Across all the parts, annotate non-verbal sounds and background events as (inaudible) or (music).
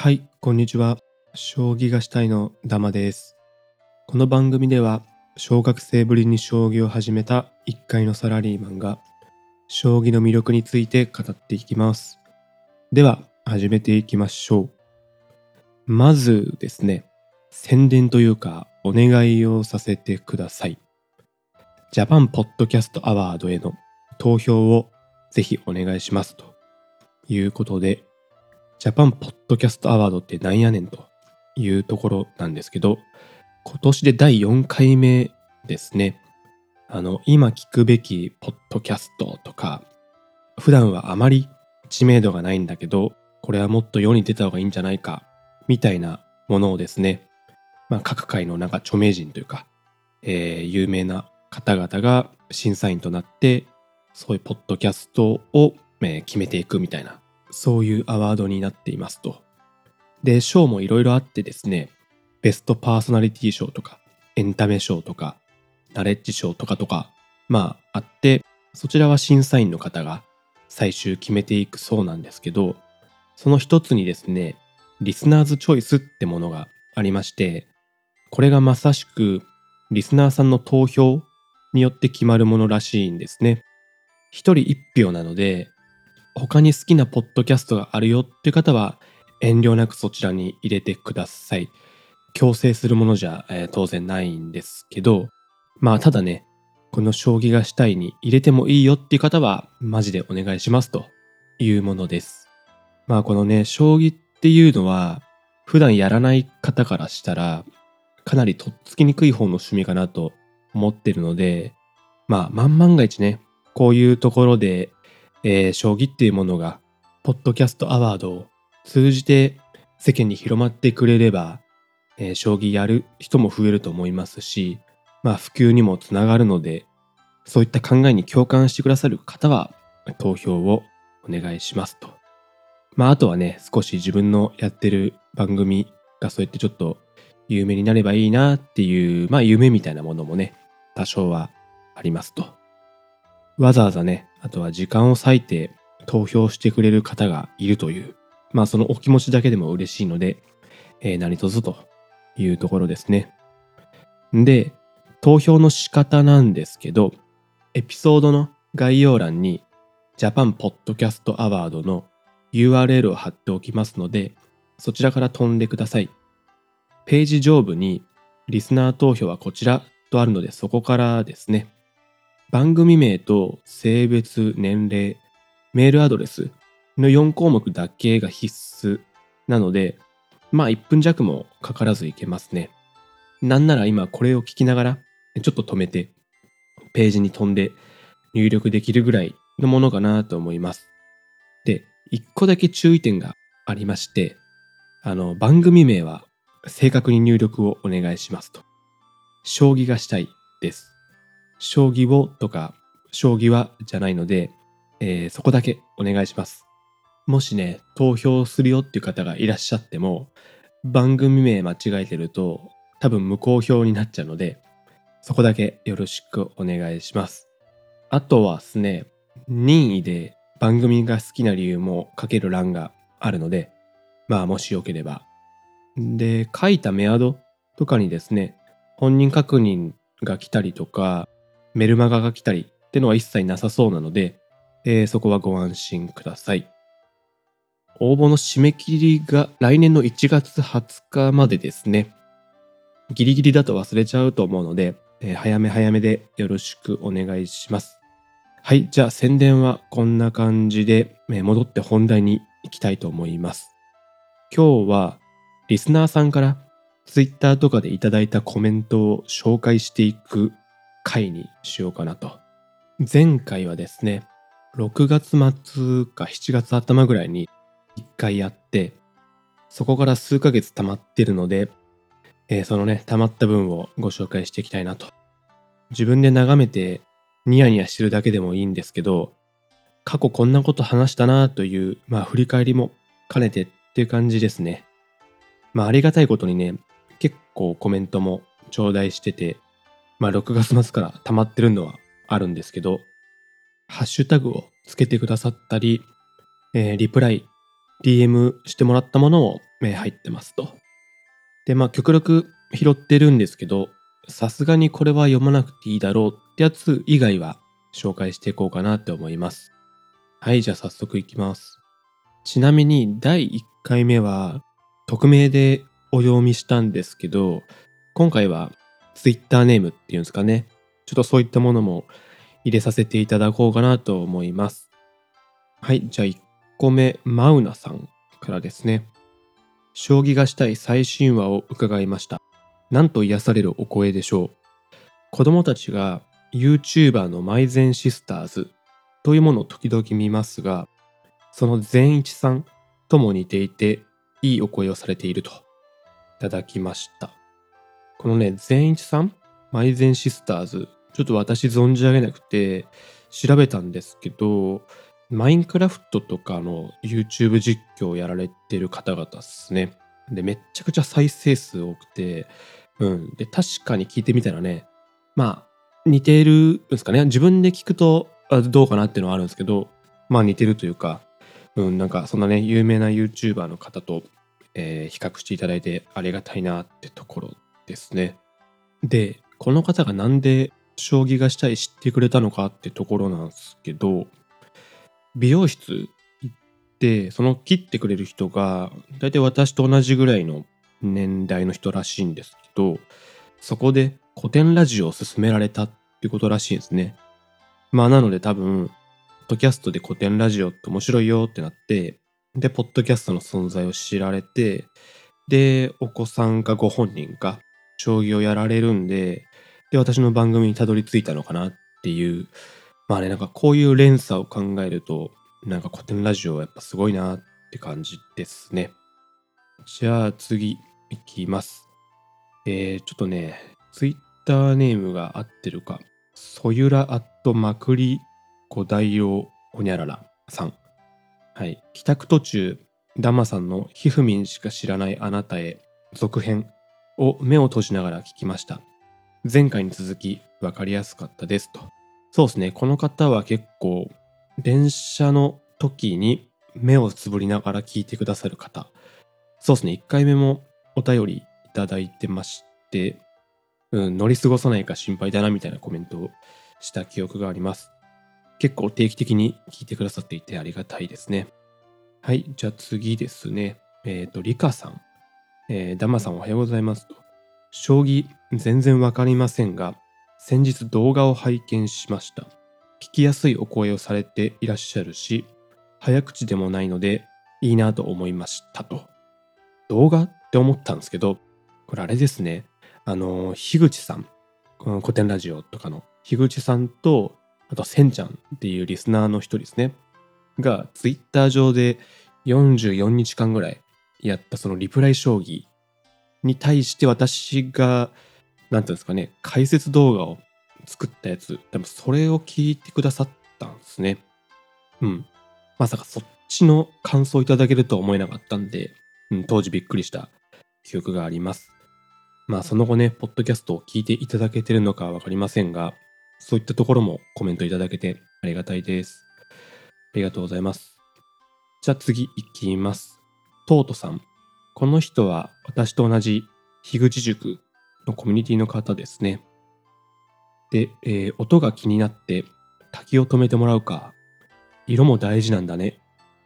はい、こんにちは。将棋がしたいのダマです。この番組では、小学生ぶりに将棋を始めた一階のサラリーマンが、将棋の魅力について語っていきます。では、始めていきましょう。まずですね、宣伝というか、お願いをさせてください。ジャパンポッドキャストアワードへの投票をぜひお願いしますということで、ジャパンポッドキャストアワードってなんやねんというところなんですけど、今年で第4回目ですね。あの、今聞くべきポッドキャストとか、普段はあまり知名度がないんだけど、これはもっと世に出た方がいいんじゃないか、みたいなものをですね、まあ各界のなんか著名人というか、えー有名な方々が審査員となって、そういうポッドキャストを、えー決めていくみたいなそういうアワードになっていますと。で、賞もいろいろあってですね、ベストパーソナリティ賞とか、エンタメ賞とか、ナレッジ賞とかとか、まああって、そちらは審査員の方が最終決めていくそうなんですけど、その一つにですね、リスナーズチョイスってものがありまして、これがまさしくリスナーさんの投票によって決まるものらしいんですね。一人一票なので、他に好きなポッドキャストがあるよっていう方は遠慮なくそちらに入れてください。強制するものじゃ、えー当然ないんですけど、まあただね、この将棋がしたいに入れてもいいよっていう方はマジでお願いしますというものです。まあこのね、将棋っていうのは普段やらない方からしたらかなりとっつきにくい方の趣味かなと思ってるので、まあ万万が一ね、こういうところでえー将棋っていうものが、ポッドキャストアワードを通じて世間に広まってくれれば、えー将棋やる人も増えると思いますし、まあ普及にもつながるので、そういった考えに共感してくださる方は、投票をお願いしますと。まああとはね、少し自分のやってる番組がそうやってちょっと有名になればいいなっていう、まあ夢みたいなものもね、多少はありますと。わざわざね、あとは時間を割いて投票してくれる方がいるという、まあそのお気持ちだけでも嬉しいので、えー何卒というところですね。で、投票の仕方なんですけど、エピソードの概要欄にジャパンポッドキャストアワードの URL を貼っておきますので、そちらから飛んでください。ページ上部にリスナー投票はこちらとあるので、そこからですね。番組名と性別、年齢、メールアドレスの4項目だけが必須なので、まあ1分弱もかからずいけますね。なんなら今これを聞きながら、ちょっと止めて、ページに飛んで入力できるぐらいのものかなと思います。で、1個だけ注意点がありまして、あの、番組名は正確に入力をお願いしますと。将棋がしたいです。将棋をとか、将棋はじゃないので、えーそこだけお願いします。もしね、投票するよっていう方がいらっしゃっても、番組名間違えてると、多分無効票になっちゃうので、そこだけよろしくお願いします。あとはですね、任意で番組が好きな理由も書ける欄があるので、まあもしよければ。で、書いたメアドとかにですね、本人確認が来たりとか、メルマガが来たりってのは一切なさそうなので、えーそこはご安心ください。応募の締め切りが来年の1月20日までですね。ギリギリだと忘れちゃうと思うので、えー早め早めでよろしくお願いします。はい、じゃあ宣伝はこんな感じで、えー戻って本題に行きたいと思います。今日はリスナーさんからツイッターとかでいただいたコメントを紹介していく回にしようかなと。前回はですね、6月末か7月頭ぐらいに1回やって、そこから数ヶ月溜まってるので、えーそのね、溜まった分をご紹介していきたいなと。自分で眺めてニヤニヤしてるだけでもいいんですけど、過去こんなこと話したなという、まあ振り返りも兼ねてっていう感じですね。まあありがたいことにね、結構コメントも頂戴してて、まあ6月末から溜まってるのはあるんですけど、ハッシュタグをつけてくださったり、えーリプライ、DM してもらったものをえ入ってますと。で、まあ極力拾ってるんですけど、さすがにこれは読まなくていいだろうってやつ以外は紹介していこうかなって思います。はい、じゃあ早速いきます。ちなみに第1回目は匿名でお読みしたんですけど、今回は Twitter ネームっていうんですかね。ちょっとそういったものも入れさせていただこうかなと思います。はい、じゃあ1個目、マウナさんからですね。将棋がしたい最新話を伺いました。なんと癒されるお声でしょう。子供たちが YouTuber のマイゼンシスターズというものを時々見ますが、その善一さんとも似ていて、いいお声をされているといただきました。このね、善一さんマイゼンシスターズ。ちょっと私存じ上げなくて調べたんですけど、マインクラフトとかの YouTube 実況をやられてる方々ですね。で、めっちゃくちゃ再生数多くて、うん。で、確かに聞いてみたらね、まあ、似てるんですかね。自分で聞くとどうかなっていうのはあるんですけど、まあ似てるというか、うん、なんかそんなね、有名な YouTuber の方と、えー、比較していただいてありがたいなってところですね。で、この方がなんで将棋がしたい知ってくれたのかってところなんですけど、美容室行って、その切ってくれる人が、大体私と同じぐらいの年代の人らしいんですけど、そこで古典ラジオを勧められたってことらしいんですね。まあなので多分、ポッドキャストで古典ラジオって面白いよってなって、で、ポッドキャストの存在を知られて、で、お子さんかご本人か、将棋をやられるんで、で、私の番組にたどり着いたのかなっていう、まあね、なんかこういう連鎖を考えると、なんか古典ラジオはやっぱすごいなって感じですね。じゃあ次いきます。えー、ちょっとね、ツイッターネームが合ってるか、ソユラアットマクリコ大王ホニャララさん。はい。帰宅途中、ダマさんのひふみんしか知らないあなたへ続編を目を閉じながら聞きました。前回に続き分かりやすかったですと。そうですね。この方は結構電車の時に目をつぶりながら聞いてくださる方。そうですね。1回目もお便りいただいてまして、うん、乗り過ごさないか心配だなみたいなコメントをした記憶があります。結構定期的に聞いてくださっていてありがたいですね。はい、じゃあ次ですね。えっ、ー、と、リカさん。えー、ダマさんおはようございますと。将棋全然わかりませんが、先日動画を拝見しました。聞きやすいお声をされていらっしゃるし、早口でもないのでいいなと思いましたと。動画って思ったんですけど、これあれですね。あの、樋口さん、この古典ラジオとかの樋口さんと、あと、せんちゃんっていうリスナーの一人ですね。が、ツイッター上で44日間ぐらいやったそのリプライ将棋に対して私が、なんていうんですかね、解説動画を作ったやつ、多分それを聞いてくださったんですね。うん。まさかそっちの感想いただけるとは思えなかったんで、うん、当時びっくりした記憶があります。まあその後ね、ポッドキャストを聞いていただけてるのかわかりませんが、そういったところもコメントいただけてありがたいです。ありがとうございます。じゃあ次いきます。トートさん。この人は私と同じ樋口塾のコミュニティの方ですね。で、えー、音が気になって滝を止めてもらうか。色も大事なんだね。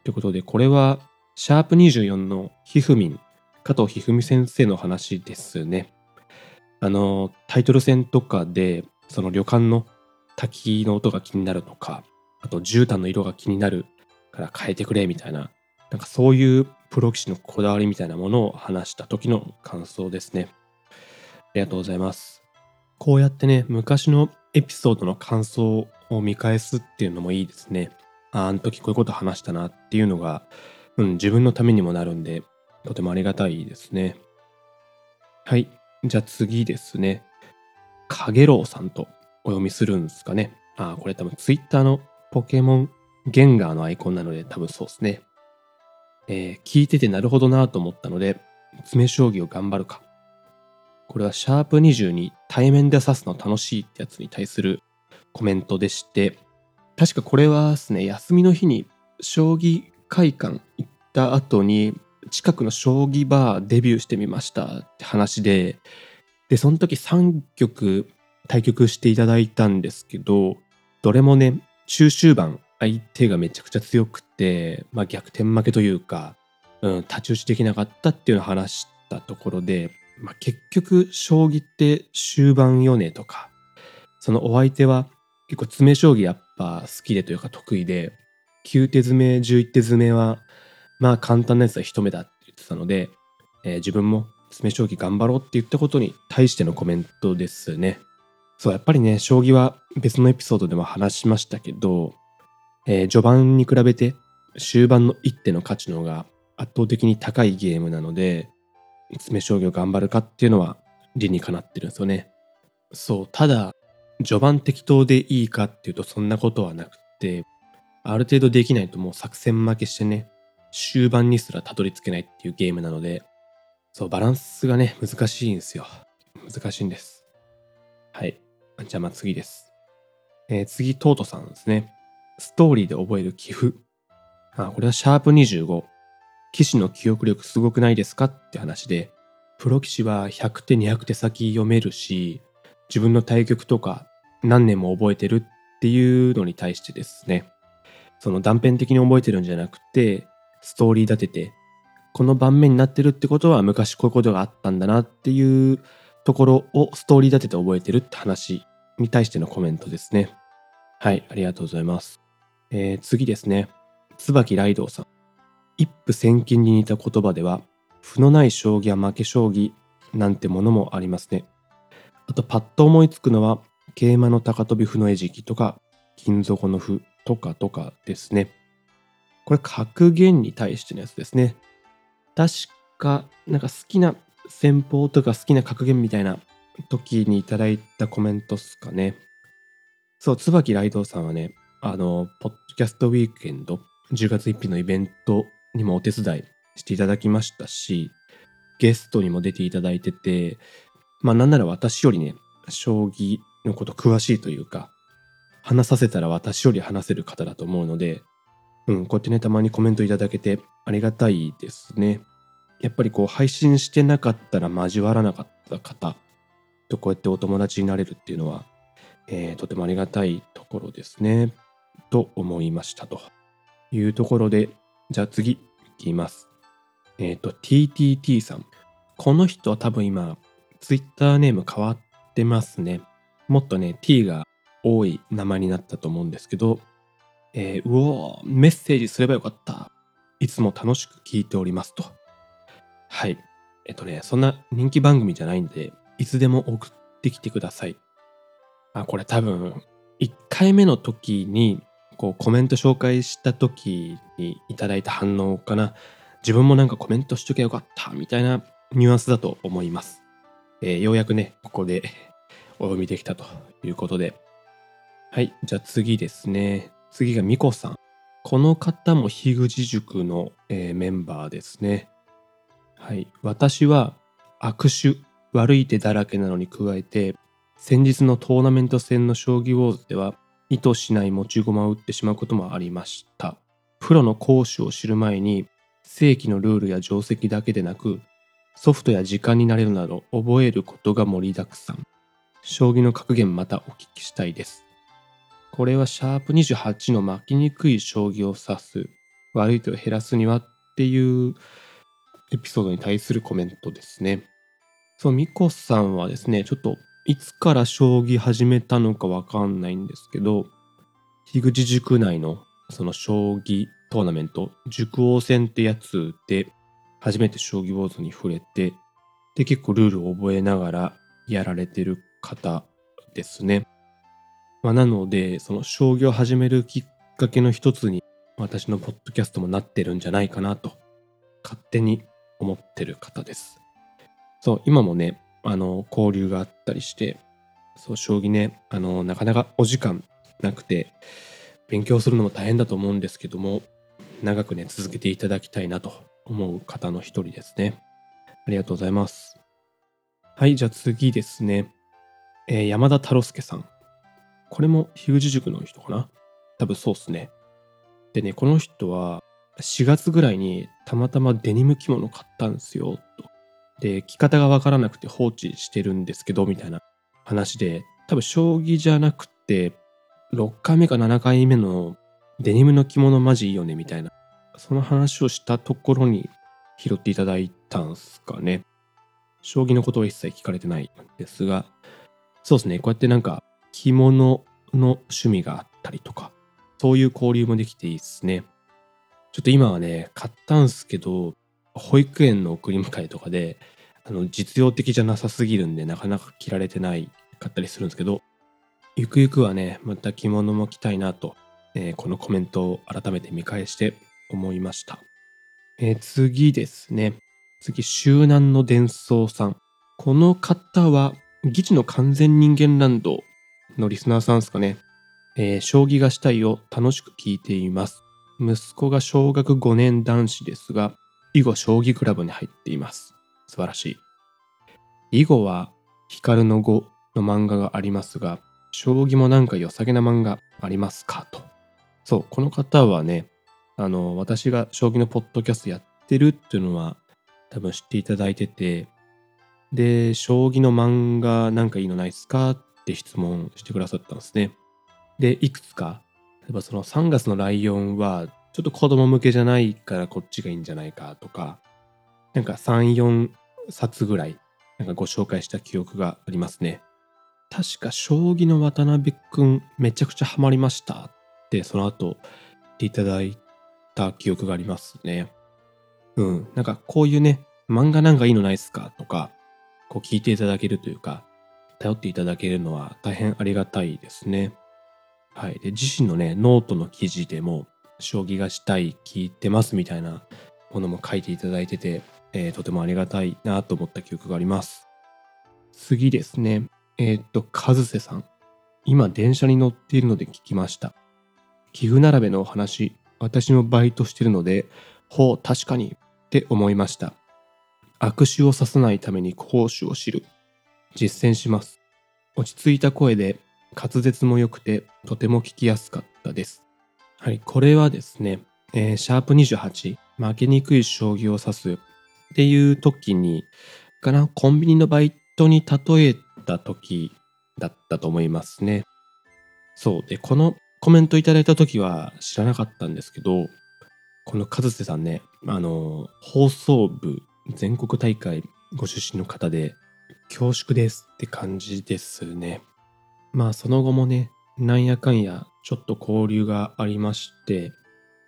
ということで、これはシャープ24のひふみん加藤一二三先生の話ですね。あの、タイトル戦とかで、その旅館の滝の音が気になるとか、あと絨毯の色が気になるから変えてくれみたいな、なんかそういうプロ棋士のこだわりみたいなものを話した時の感想ですね。ありがとうございます。こうやってね、昔のエピソードの感想を見返すっていうのもいいですね。ああの時こういうこと話したなっていうのが、うん、自分のためにもなるんで、とてもありがたいですね。はい。じゃあ次ですね。かげろうさんとお読みするんですかね。あ、これ多分ツイッターのポケモンゲンガーのアイコンなので多分そうですね。えー、聞いててなるほどなと思ったので、詰将棋を頑張るか。これはシャープ20に対面で指すの楽しいってやつに対するコメントでして、確かこれはですね、休みの日に将棋会館行った後に近くの将棋バーデビューしてみましたって話で、で、その時3局対局していただいたんですけど、どれもね、中終盤相手がめちゃくちゃ強くて、まあ逆転負けというか、うん、太刀打ちできなかったっていうのを話したところで、まあ結局将棋って終盤よねとか、そのお相手は結構詰将棋やっぱ好きでというか得意で、9手詰め、11手詰めは、まあ簡単なやつは一目だって言ってたので、えー、自分も詰将棋頑張ろうって言ったことに対してのコメントですね。そう、やっぱりね、将棋は別のエピソードでも話しましたけど、えー、序盤に比べて終盤の一手の価値の方が圧倒的に高いゲームなので、詰将棋を頑張るかっていうのは理にかなってるんですよね。そう、ただ、序盤適当でいいかっていうとそんなことはなくて、ある程度できないともう作戦負けしてね、終盤にすらたどり着けないっていうゲームなので、そう、バランスがね、難しいんですよ。難しいんです。はい。じゃあまあ次です。えー、次、トートさんですね。ストーリーで覚える寄付。あ、これはシャープ25。騎士の記憶力すごくないですかって話で、プロ棋士は100手200手先読めるし、自分の対局とか何年も覚えてるっていうのに対してですね、その断片的に覚えてるんじゃなくて、ストーリー立てて、この盤面になってるってことは昔こういうことがあったんだなっていうところをストーリー立てて覚えてるって話に対してのコメントですね。はい、ありがとうございます。えー、次ですね。椿ライドウさん。一夫千金に似た言葉では、負のない将棋や負け将棋なんてものもありますね。あと、パッと思いつくのは、桂馬の高飛び歩の餌食とか、金底の歩とかとかですね。これ、格言に対してのやつですね。確か、なんか好きな戦法とか好きな格言みたいな時にいただいたコメントっすかね。そう、椿ライドさんはね、あの、ポッドキャストウィークエンド、10月1日のイベントにもお手伝いしていただきましたし、ゲストにも出ていただいてて、まあなんなら私よりね、将棋のこと詳しいというか、話させたら私より話せる方だと思うので、うん、こうやってね、たまにコメントいただけてありがたいですね。やっぱりこう配信してなかったら交わらなかった方とこうやってお友達になれるっていうのは、えー、とてもありがたいところですね。と思いましたというところで、じゃあ次いきます。えっ、ー、と、TTT さん。この人は多分今、Twitter ネーム変わってますね。もっとね、T が多い名前になったと思うんですけど、えー、うおーメッセージすればよかった。いつも楽しく聞いておりますと。はい。えっとね、そんな人気番組じゃないんで、いつでも送ってきてください。あ、これ多分、1回目の時に、こうコメント紹介した時にいただいた反応かな。自分もなんかコメントしときゃよかった、みたいなニュアンスだと思います。えー、ようやくね、ここで (laughs) お読みできたということで。はい、じゃあ次ですね。次がミコさん。この方も樋口塾の、えー、メンバーですね。はい。私は悪手、悪い手だらけなのに加えて、先日のトーナメント戦の将棋ウォーズでは、意図しない持ち駒を打ってしまうこともありました。プロの講師を知る前に、正規のルールや定石だけでなく、ソフトや時間になれるなど覚えることが盛りだくさん。将棋の格言またお聞きしたいです。これはシャープ28の負けにくい将棋を指す悪い手を減らすにはっていうエピソードに対するコメントですね。そう、ミコさんはですね、ちょっといつから将棋始めたのかわかんないんですけど、樋口塾内のその将棋トーナメント、塾王戦ってやつで初めて将棋ウォーズに触れて、で、結構ルールを覚えながらやられてる方ですね。まあ、なので、その将棋を始めるきっかけの一つに私のポッドキャストもなってるんじゃないかなと勝手に思ってる方です。そう、今もね、あの、交流があったりして、そう、将棋ね、あの、なかなかお時間なくて、勉強するのも大変だと思うんですけども、長くね、続けていただきたいなと思う方の一人ですね。ありがとうございます。はい、じゃあ次ですね。えー、山田太郎介さん。これも樋口塾の人かな？多分そうっすね。でね、この人は4月ぐらいにたまたまデニム着物買ったんですよ、と。で、着方がわからなくて放置してるんですけど、みたいな話で、多分将棋じゃなくて、6回目か7回目のデニムの着物マジいいよね、みたいな。その話をしたところに拾っていただいたんすかね。将棋のことは一切聞かれてないんですが、そうですね、こうやってなんか着物の趣味があったりとか、そういう交流もできていいですね。ちょっと今はね、買ったんすけど、保育園の送り迎えとかで、あの、実用的じゃなさすぎるんで、なかなか着られてないかったりするんですけど、ゆくゆくはね、また着物も着たいなと、えー、このコメントを改めて見返して思いました。えー、次ですね。次、周南の伝送さん。この方は、議事の完全人間ランドのリスナーさんですかね。えー、将棋がしたいを楽しく聞いています。息子が小学5年男子ですが、囲碁将棋クラブに入っています。素晴らしい。囲碁は、光の碁の漫画がありますが、将棋もなんか良さげな漫画ありますかと。そう、この方はね、あの、私が将棋のポッドキャストやってるっていうのは多分知っていただいてて、で、将棋の漫画なんかいいのないっすかって質問してくださったんですね。で、いくつか、例えばその3月のライオンはちょっと子供向けじゃないからこっちがいいんじゃないかとか、なんか3、4冊ぐらいなんかご紹介した記憶がありますね。確か将棋の渡辺くんめちゃくちゃハマりましたってその後言っていただいた記憶がありますね。うん。なんかこういうね、漫画なんかいいのないっすかとか、こう聞いていただけるというか、頼っていただけるのは大変ありがたいですね。はい。で、自身のね、ノートの記事でも、将棋がしたい、聞いてますみたいなものも書いていただいてて、えー、とてもありがたいなと思った記憶があります。次ですね。えー、っと、かずせさん。今電車に乗っているので聞きました。寄付並べのお話、私もバイトしてるので、ほう、確かに、って思いました。悪手をささないために講師を知る。実践します。落ち着いた声で、滑舌も良くて、とても聞きやすかったです。はい、これはですね、えー、シャープ28、負けにくい将棋を指すっていう時に、かな、コンビニのバイトに例えた時だったと思いますね。そう。で、このコメントいただいた時は知らなかったんですけど、この和瀬さんね、あの、放送部全国大会ご出身の方で、恐縮ですって感じですね。まあその後もね、なんやかんやちょっと交流がありまして、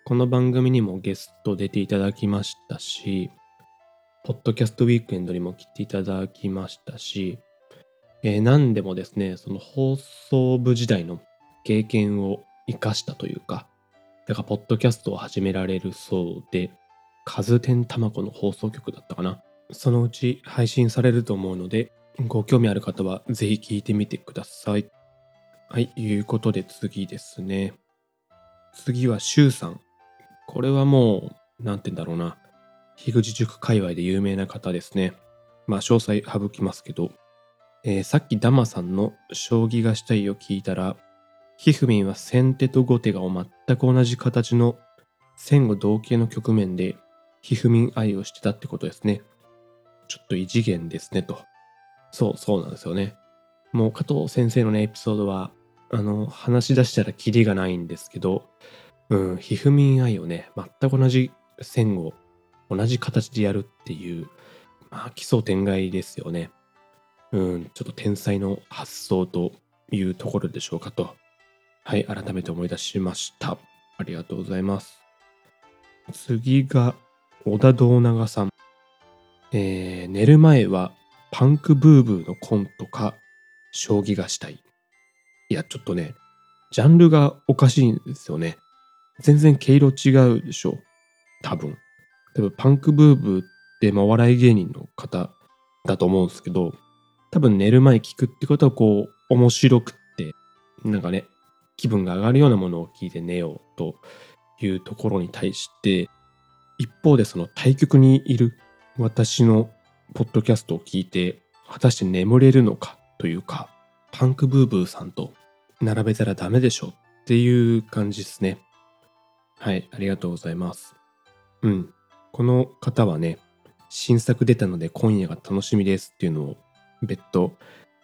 この番組にもゲスト出ていただきましたし、ポッドキャストウィークエンドにも来ていただきましたし、えー、何でもですね、その放送部時代の経験を生かしたというか、だからポッドキャストを始められるそうで、カズテンタマコの放送局だったかな。そのうち配信されると思うので、ご興味ある方はぜひ聞いてみてください。はい、いうことで次ですね。次はシュウさん。これはもう、なんて言うんだろうな。樋口塾界隈で有名な方ですね。まあ、詳細省きますけど、えー、さっきダマさんの将棋がしたいを聞いたら、ひふみんは先手と後手が全く同じ形の戦後同型の局面でひふみん愛をしてたってことですね。ちょっと異次元ですねと。そう、そうなんですよね。もう加藤先生のね、エピソードは、あの、話し出したらキリがないんですけど、うん、ひふみん愛をね、全く同じ線を同じ形でやるっていう、まあ、奇想天外ですよね。うん、ちょっと天才の発想というところでしょうかとはい、改めて思い出しました。ありがとうございます。次が、小田道長さん。えー、寝る前はパンクブーブーのコントか、将棋がしたい。いや、ちょっとね、ジャンルがおかしいんですよね。全然毛色違うでしょ。多分。多分、パンクブーブーってまあ笑い芸人の方だと思うんですけど、多分寝る前聞くってことはこう、面白くって、なんかね、気分が上がるようなものを聞いて寝ようというところに対して、一方でその対局にいる私のポッドキャストを聞いて、果たして眠れるのかというか、パンクブーブーさんと並べたらダメでしょっていう感じですね。はい、ありがとうございます。うん。この方はね、新作出たので今夜が楽しみですっていうのを別途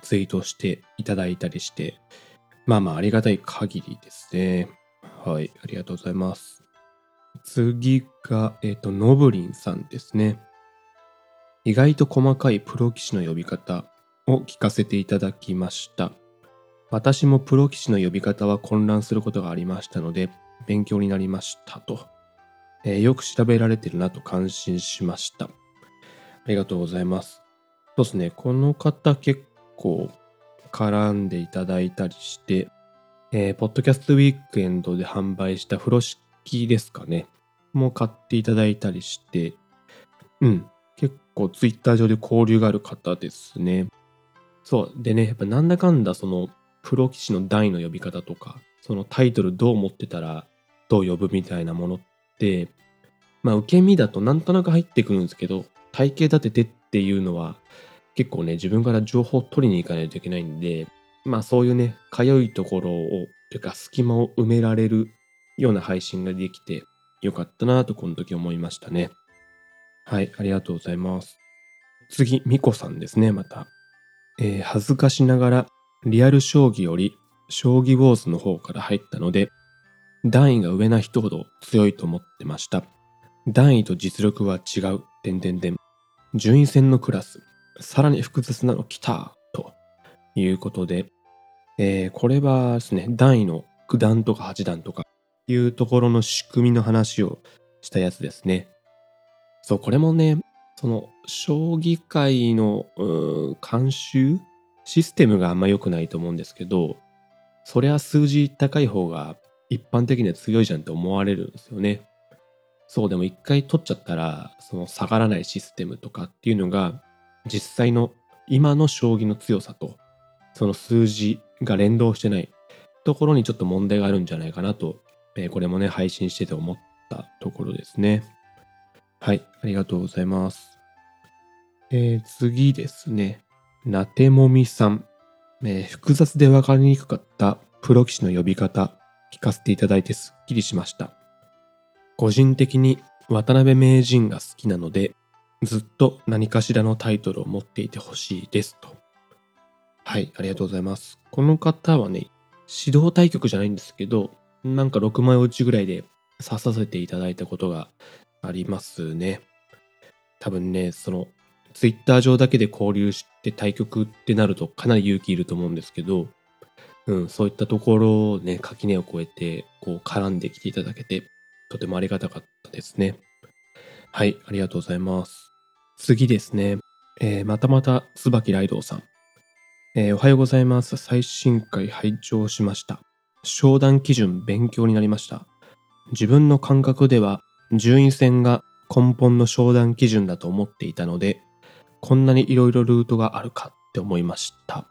ツイートしていただいたりして、まあまあありがたい限りですね。はい、ありがとうございます。次が、えっ、ー、と、ノブリンさんですね。意外と細かいプロ棋士の呼び方を聞かせていただきました。私もプロ棋士の呼び方は混乱することがありましたので、勉強になりましたと。えー、よく調べられてるなと感心しました。ありがとうございます。そうですね、この方結構絡んでいただいたりして、えー、ポッドキャストウィークエンドで販売した風呂敷ですかね。も買っていただいたりして、うん、結構ツイッター上で交流がある方ですね。そう。でね、やっぱなんだかんだそのプロ棋士の代の呼び方とか、そのタイトルどう思ってたらどう呼ぶみたいなものって、まあ受け身だとなんとなく入ってくるんですけど、体系立ててっていうのは結構ね、自分から情報を取りに行かないといけないんで、まあそういうね、かゆいところを、というか隙間を埋められるような配信ができてよかったなとこの時思いましたね。はい、ありがとうございます。次、ミコさんですね、また。えー、恥ずかしながらリアル将棋より将棋ウォーズの方から入ったので、段位が上な人ほど強いと思ってました。段位と実力は違う、点々点。順位戦のクラス、さらに複雑なの来た、ということで、えー、これはですね、段位の九段とか八段とかいうところの仕組みの話をしたやつですね。そう、これもね、その、将棋界の、慣習？システムがあんま良くないと思うんですけど、そりゃ数字高い方が一般的には強いじゃんって思われるんですよね。そう、でも一回取っちゃったら、その下がらないシステムとかっていうのが、実際の今の将棋の強さと、その数字が連動してないところにちょっと問題があるんじゃないかなと、えー、これもね、配信してて思ったところですね。はい、ありがとうございます。えー、次ですね。なてもみさん、えー、複雑で分かりにくかったプロ棋士の呼び方、聞かせていただいてすっきりしました。個人的に渡辺名人が好きなので、ずっと何かしらのタイトルを持っていてほしいですと。はい、ありがとうございます。この方はね、指導対局じゃないんですけど、なんか6枚落ちぐらいで指させていただいたことがありますね。多分ね、その、ツイッター上だけで交流して対局ってなるとかなり勇気いると思うんですけど、うん、そういったところをね、垣根を越えて、こう絡んできていただけて、とてもありがたかったですね。はい、ありがとうございます。次ですね。えー、またまた、椿ライドさん。えー、おはようございます。最新回拝聴しました。商談基準勉強になりました。自分の感覚では、順位戦が根本の商談基準だと思っていたので、こんなにいろいろルートがあるかって思いました。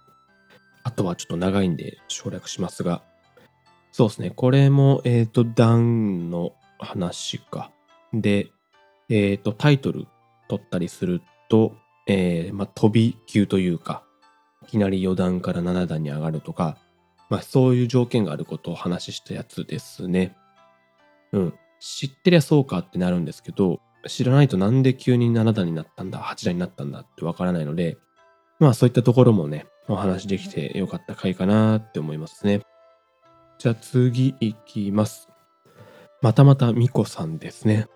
あとはちょっと長いんで省略しますが、そうですね。これも、えっ、ー、と、ダウンの話か。で、えっ、ー、と、タイトル取ったりすると、えー、まあ、飛び級というか、いきなり4段から7段に上がるとか、まあ、そういう条件があることを話したやつですね。うん。知ってりゃそうかってなるんですけど、知らないとなんで急に7段になったんだ、8段になったんだってわからないので、まあそういったところもね、お話できてよかった回かなって思いますね。じゃあ次いきます。またまたミコさんですね。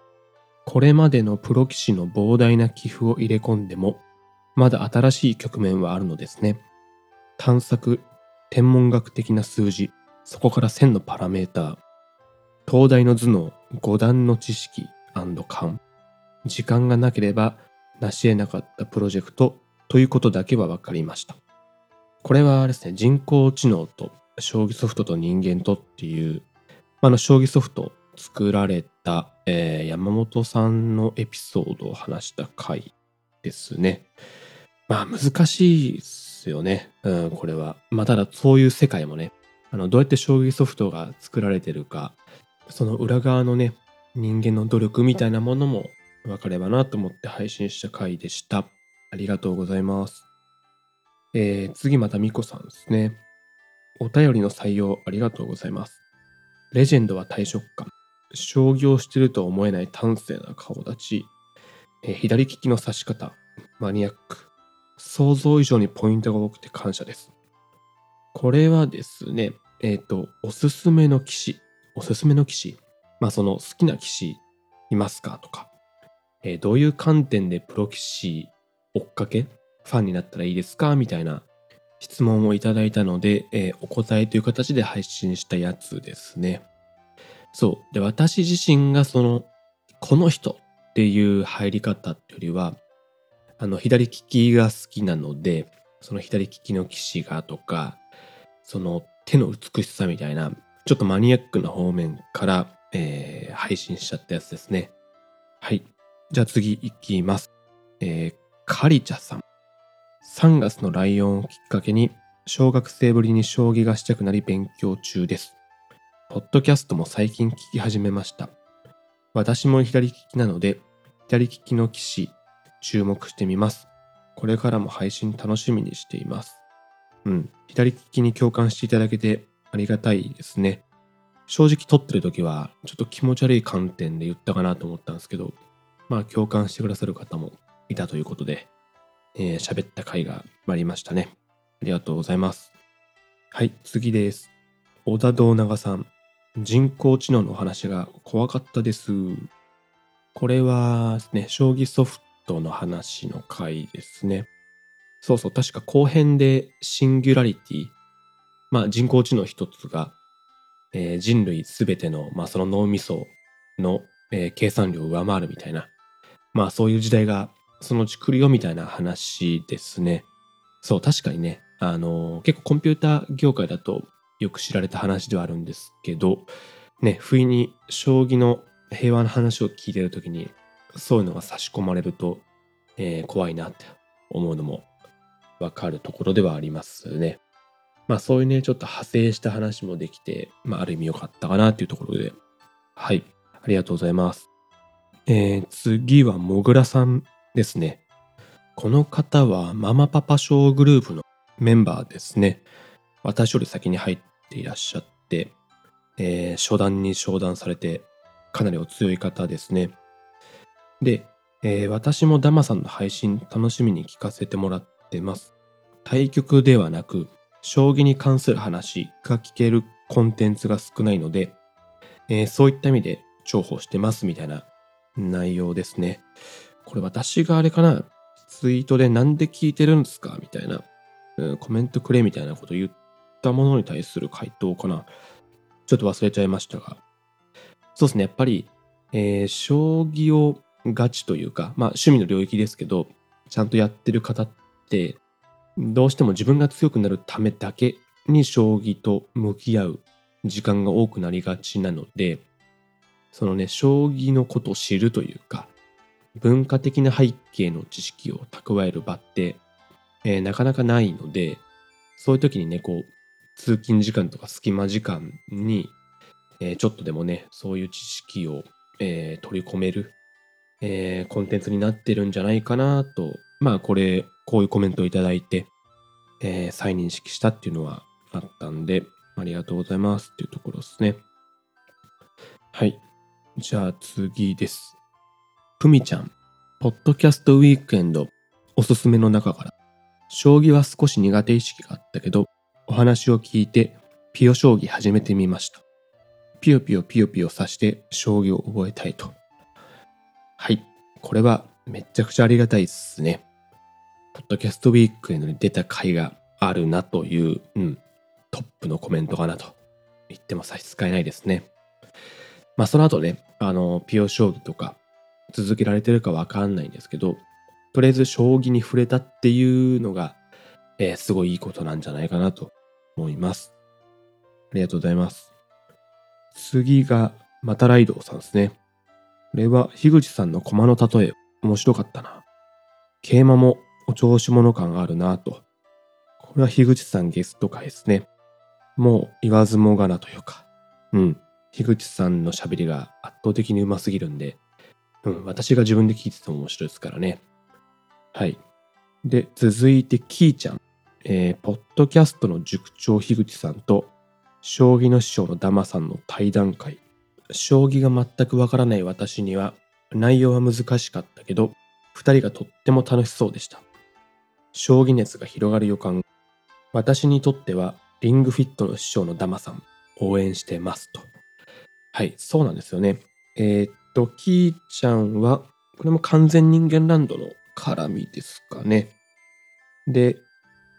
これまでのプロ棋士の膨大な寄付を入れ込んでも、まだ新しい局面はあるのですね。探索、天文学的な数字、そこから線のパラメーター、東大の頭脳、五段の知識勘、時間がなければ成し得なかったプロジェクトということだけは分かりました。これはですね、人工知能と将棋ソフトと人間とっていう、あの将棋ソフトを作られた、えー、山本さんのエピソードを話した回ですね。まあ難しいですよね。うん、これは。まあただそういう世界もね、あのどうやって将棋ソフトが作られてるか、その裏側のね、人間の努力みたいなものも分かればなと思って配信した回でした。ありがとうございます。えー、次またミコさんですね。お便りの採用ありがとうございます。レジェンドは大食感。将棋をしてるとは思えない端正な顔立ち。えー左利きの指し方、マニアック。想像以上にポイントが多くて感謝です。これはですね、えっ、と、おすすめの棋士、おすすめの棋士、まあその好きな棋士いますかとか、えーどういう観点でプロ棋士追っかけ、ファンになったらいいですか？みたいな質問をいただいたので、えーお答えという形で配信したやつですね。そう。で、私自身がその、この人っていう入り方っていうよりは、あの、左利きが好きなので、その左利きの騎士がとか、その手の美しさみたいな、ちょっとマニアックな方面から、えー配信しちゃったやつですね。はい。じゃあ次いきます。えーカリチャさん。3月のライオンをきっかけに、小学生ぶりに将棋がしたくなり勉強中です。ポッドキャストも最近聞き始めました。私も左利きなので、左利きの棋士、注目してみます。これからも配信楽しみにしています。うん。左利きに共感していただけてありがたいですね。正直撮ってる時は、ちょっと気持ち悪い観点で言ったかなと思ったんですけど、まあ共感してくださる方もいたということで、えー喋った回がありましたね。ありがとうございます。はい、次です。小田道長さん。人工知能の話が怖かったです。これはですね、将棋ソフトの話の回ですね。そうそう、確か後編でシンギュラリティ、まあ人工知能一つが、えー人類すべての、まあその脳みその、えー計算量を上回るみたいな、まあそういう時代がそのうち来るよみたいな話ですね。そう、確かにね、あの結構コンピューター業界だとよく知られた話ではあるんですけど、ね、不意に将棋の平和な話を聞いてるときに、そういうのが差し込まれると、えー怖いなって思うのもわかるところではありますね。まあそういうね、ちょっと派生した話もできて、まあある意味良かったかなっていうところで、はい、ありがとうございます。えー次はもぐらさんですね。この方はママパパショーグループのメンバーですね。私より先に入っていらっしゃって、えー初段に昇段されて、かなりお強い方ですね。で、えー私もダマさんの配信楽しみに聞かせてもらってます。対局ではなく、将棋に関する話が聞けるコンテンツが少ないので、えーそういった意味で重宝してますみたいな内容ですね。これ私があれかな、ツイートでなんで聞いてるんですか？みたいな、うんコメントくれみたいなこと言ったものに対する回答かな。ちょっと忘れちゃいましたが。そうですね、やっぱり、えー将棋をガチというか、まあ趣味の領域ですけど、ちゃんとやってる方って、どうしても自分が強くなるためだけに将棋と向き合う時間が多くなりがちなので、そのね、将棋のことを知るというか、文化的な背景の知識を蓄える場って、えーなかなかないので、そういう時にね、こう、通勤時間とか隙間時間に、えーちょっとでもね、そういう知識を、えー取り込める、えコンテンツになってるんじゃないかなと、まあこれ、こういうコメントをいただいて、え再認識したっていうのはあったんで、ありがとうございますっていうところですね。はい。じゃあ次です。ふみちゃん、ポッドキャストウィークエンドおすすめの中から、将棋は少し苦手意識があったけど、お話を聞いて、ピヨ将棋始めてみました。ピヨピヨピヨピヨさして将棋を覚えたいと。はい。これはめちゃくちゃありがたいっすね。ポッドキャストウィークエンドに出た回があるなという、うん、トップのコメントかなと言っても差し支えないですね。まあその後ね、あの、ピヨ将棋とか続けられてるかわかんないんですけど、とりあえず将棋に触れたっていうのが、えーすごいいいことなんじゃないかなと思います。ありがとうございます。次が、またライドさんですね。これは、樋口さんの駒の例え、面白かったな。桂馬もお調子者感があるなと。これは樋口さんゲスト会ですね。もう言わずもがなというか。うん。樋口さんの喋りが圧倒的にうますぎるんで、うん、私が自分で聞いてても面白いですからね。はい。で、続いて、キーちゃん。えー、ポッドキャストの塾長樋口さんと、将棋の師匠のダマさんの対談会。将棋が全くわからない私には、内容は難しかったけど、二人がとっても楽しそうでした。将棋熱が広がる予感。私にとっては、リングフィットの師匠のダマさん、応援してますと。はい、そうなんですよね。えー、と、キーちゃんは、これも完全人間ランドの絡みですかね。で、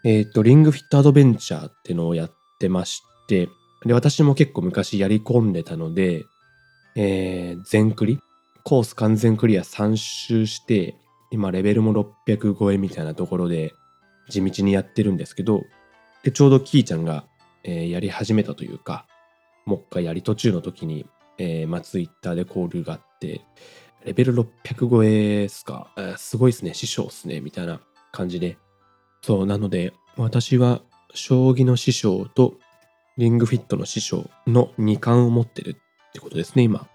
えー、と、リングフィットアドベンチャーっていうのをやってまして、で、私も結構昔やり込んでたので、えー、全クリ？コース完全クリア3周して、今レベルも600超えみたいなところで地道にやってるんですけど、で、ちょうどキーちゃんが、えーやり始めたというか、もう一回やり途中の時に、えーまあ、ツイッターで交流があって、レベル600超えっすか、すごいっすね、師匠っすね、みたいな感じで。そう、なので、私は将棋の師匠とリングフィットの師匠の2冠を持ってるってことですね、今。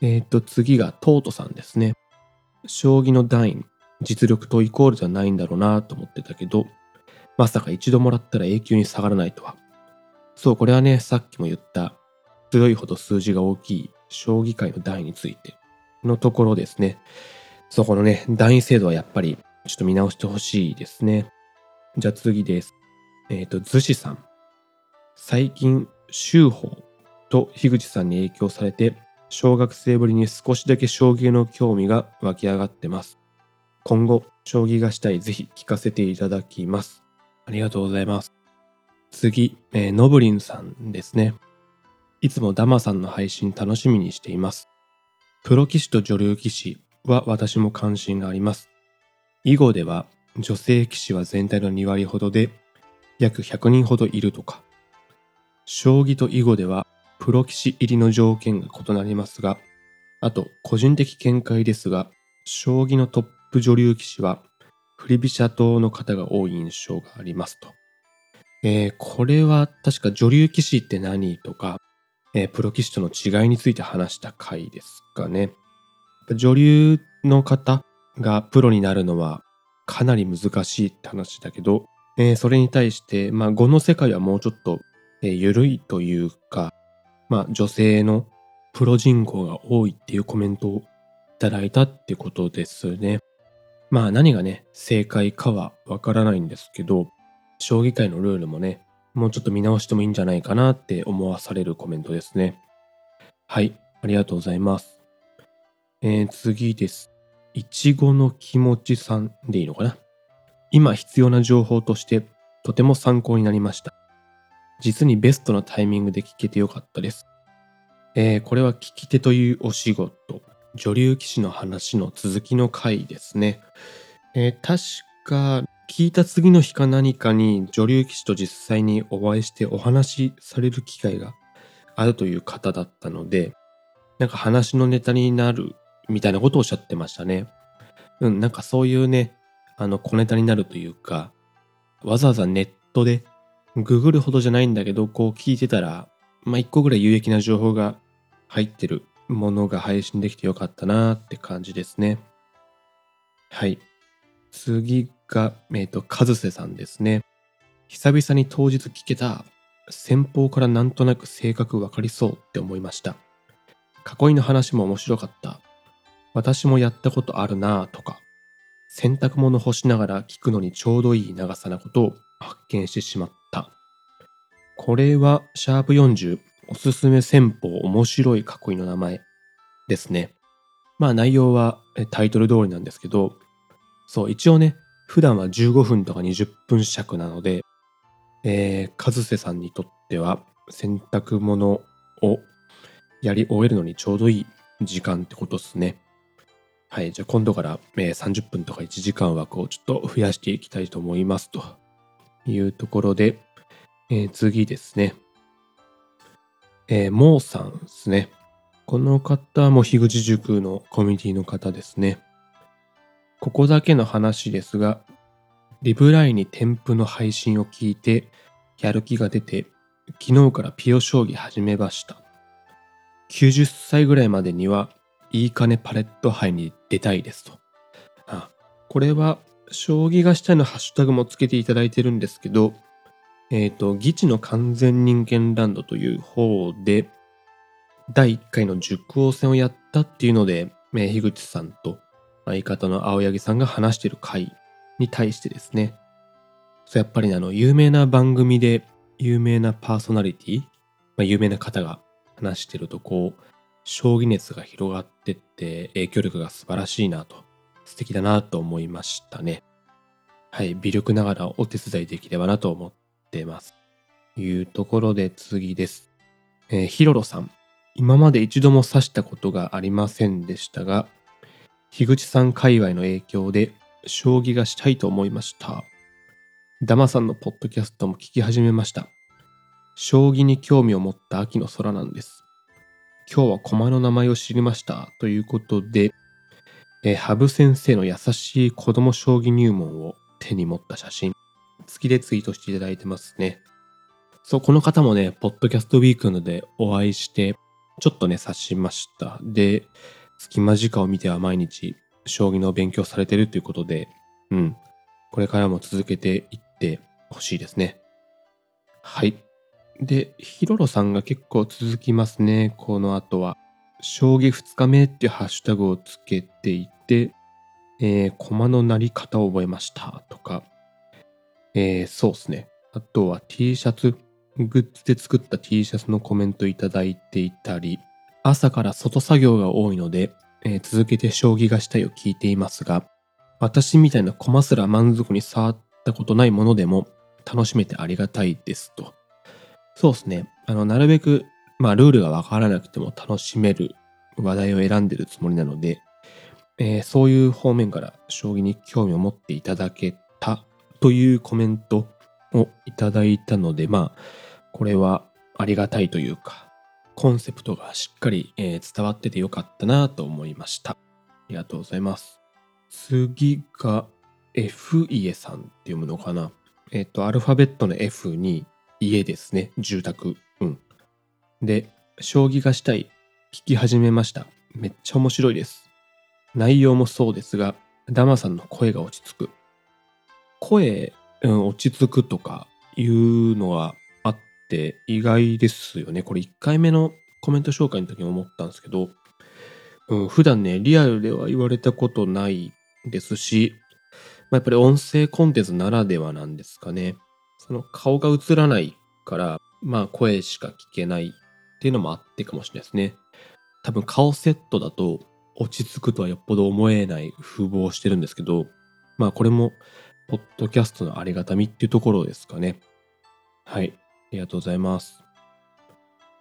えっ、と、次がトートさんですね。将棋の段位、実力とイコールじゃないんだろうなと思ってたけど、まさか一度もらったら永久に下がらないとは。そう、これはね、さっきも言った、強いほど数字が大きい将棋界の段位についてのところですね。そこのね、段位制度はやっぱりちょっと見直してほしいですね。じゃあ次です。えっ、と、逗子さん。最近、修法と樋口さんに影響されて、小学生ぶりに少しだけ将棋の興味が湧き上がってます。今後、将棋がしたいぜひ聞かせていただきます。ありがとうございます。次、えーのぶりんさんですね。いつもダマさんの配信楽しみにしています。プロ棋士と女流棋士は私も関心があります。囲碁では女性棋士は全体の2割ほどで約100人ほどいるとか。将棋と囲碁ではプロ棋士入りの条件が異なりますが、あと個人的見解ですが、将棋のトップ女流棋士は振り飛車党の方が多い印象がありますと。えーこれは確か女流棋士って何とか、えプロ棋士との違いについて話した回ですかね。女流の方がプロになるのはかなり難しいって話だけど、えーそれに対して、まあ、碁の世界はもうちょっと、えー緩いというか、まあ、女性のプロ人口が多いっていうコメントをいただいたってことですね。まあ何がね、正解かはわからないんですけど、将棋界のルールもね、もうちょっと見直してもいいんじゃないかなって思わされるコメントですね。はい、ありがとうございます。えー次です。いちごの気持ちさんでいいのかな？今必要な情報としてとても参考になりました。実にベストなタイミングで聞けてよかったです。えーこれは聞き手というお仕事、女流棋士の話の続きの回ですね。えー確か聞いた次の日か何かに女流棋士と実際にお会いしてお話しされる機会があるという方だったので、なんか話のネタになるみたいなことをおっしゃってましたね。うん、なんかそういうね、あの小ネタになるというか、わざわざネットでググるほどじゃないんだけど、こう聞いてたら、まあ一個ぐらい有益な情報が入ってるものが配信できてよかったなーって感じですね。はい。次が、えっ、と、カズセさんですね。久々に当日聞けた、先方からなんとなく性格わかりそうって思いました。囲いの話も面白かった。私もやったことあるなぁとか、洗濯物干しながら聞くのにちょうどいい長さなことを発見してしまった。これは、シャープ40、おすすめ戦法面白い囲いの名前ですね。まあ内容はタイトル通りなんですけど、そう、一応ね、普段は15分とか20分尺なので、えー、カズセさんにとっては洗濯物をやり終えるのにちょうどいい時間ってことですね。はい、じゃあ今度から、えー30分とか1時間枠をちょっと増やしていきたいと思いますというところで、えー次ですね。えー、モーさんですね。この方も樋口塾のコミュニティの方ですね。ここだけの話ですが、リブライに添付の配信を聞いて、やる気が出て、昨日からピオ将棋始めました。90歳ぐらいまでには、いいかねパレット杯に出たいですと。あ、これは、将棋がしたいのハッシュタグもつけていただいてるんですけど、えっ、と、議地の完全人間ランドという方で、第1回の熟王戦をやったっていうので、え樋口さんと相方の青柳さんが話してる回に対してですね、そやっぱりね、あの、有名な番組で、有名なパーソナリティ、まあ、有名な方が話してると、こう、将棋熱が広がってって、影響力が素晴らしいなと、素敵だなと思いましたね。はい、微力ながらお手伝いできればなと思ってます。いうところで次です。えー、ヒロロさん。今まで一度も指したことがありませんでしたが、樋口さん界隈の影響で将棋がしたいと思いました。ダマさんのポッドキャストも聞き始めました。将棋に興味を持った秋の空なんです。今日は駒の名前を知りましたということで、え、羽生先生の優しい子供将棋入門を手に持った写真、月でツイートしていただいてますね。そう、この方もね、ポッドキャストウィークのでお会いして、ちょっとね、察しました。で、隙間時間を見ては毎日、将棋の勉強されてるということで、うん。これからも続けていってほしいですね。はい。で、ヒロロさんが結構続きますね。この後は。将棋2日目っていうハッシュタグをつけていて、えー、駒のなり方を覚えましたとか、えー、そうですね。あとは T シャツ、グッズで作った T シャツのコメントいただいていたり、朝から外作業が多いので、えー、続けて将棋がしたいを聞いていますが、私みたいな駒すら満足に触ったことないものでも楽しめてありがたいですと。そうですね。あの、なるべく、まあ、ルールがわからなくても楽しめる話題を選んでるつもりなので、えー、そういう方面から将棋に興味を持っていただけたというコメントをいただいたので、まあ、これはありがたいというか、コンセプトがしっかり、えー、伝わっててよかったなと思いました。ありがとうございます。次が F 家さんって読むのかなえっ、ー、と、アルファベットの F に家ですね。住宅。うん。で、将棋がしたい。聞き始めました。めっちゃ面白いです。内容もそうですが、ダマさんの声が落ち着く。声、うん、落ち着くとかいうのはって意外ですよね。これ1回目のコメント紹介の時に思ったんですけど、うん、普段ね、リアルでは言われたことないですし、まあ、やっぱり音声コンテンツならではなんですかね。その顔が映らないから、まあ声しか聞けないっていうのもあってかもしれないですね。多分顔セットだと落ち着くとはよっぽど思えない風貌をしてるんですけど、まあこれも、ポッドキャストのありがたみっていうところですかね。はい。ありがとうございます。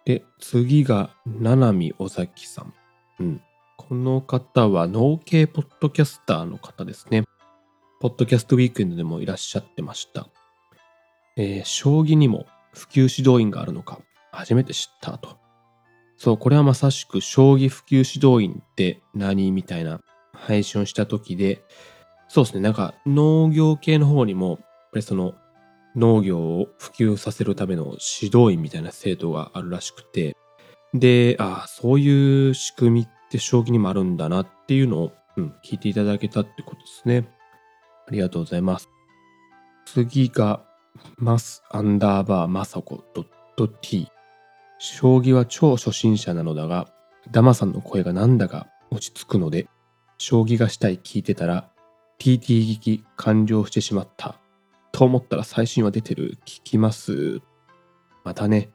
で、次が、ななみおざきさん。うん。この方は農系ポッドキャスターの方ですね。ポッドキャストウィークエンドでもいらっしゃってました。えー、将棋にも普及指導員があるのか、初めて知ったと。そう、これはまさしく将棋普及指導員って何みたいな配信をした時で、そうですね、なんか農業系の方にも、やっぱりその農業を普及させるための指導員みたいな制度があるらしくて、で、ああ、そういう仕組みって将棋にもあるんだなっていうのを、うん、聞いていただけたってことですね。ありがとうございます。次が、マスアンダーバーマサコドット T。将棋は超初心者なのだが、ダマさんの声がなんだか落ち着くので、将棋がしたい聞いてたら、TT 聞き完了してしまった。と思ったら最新話出てる。聞きます。またね、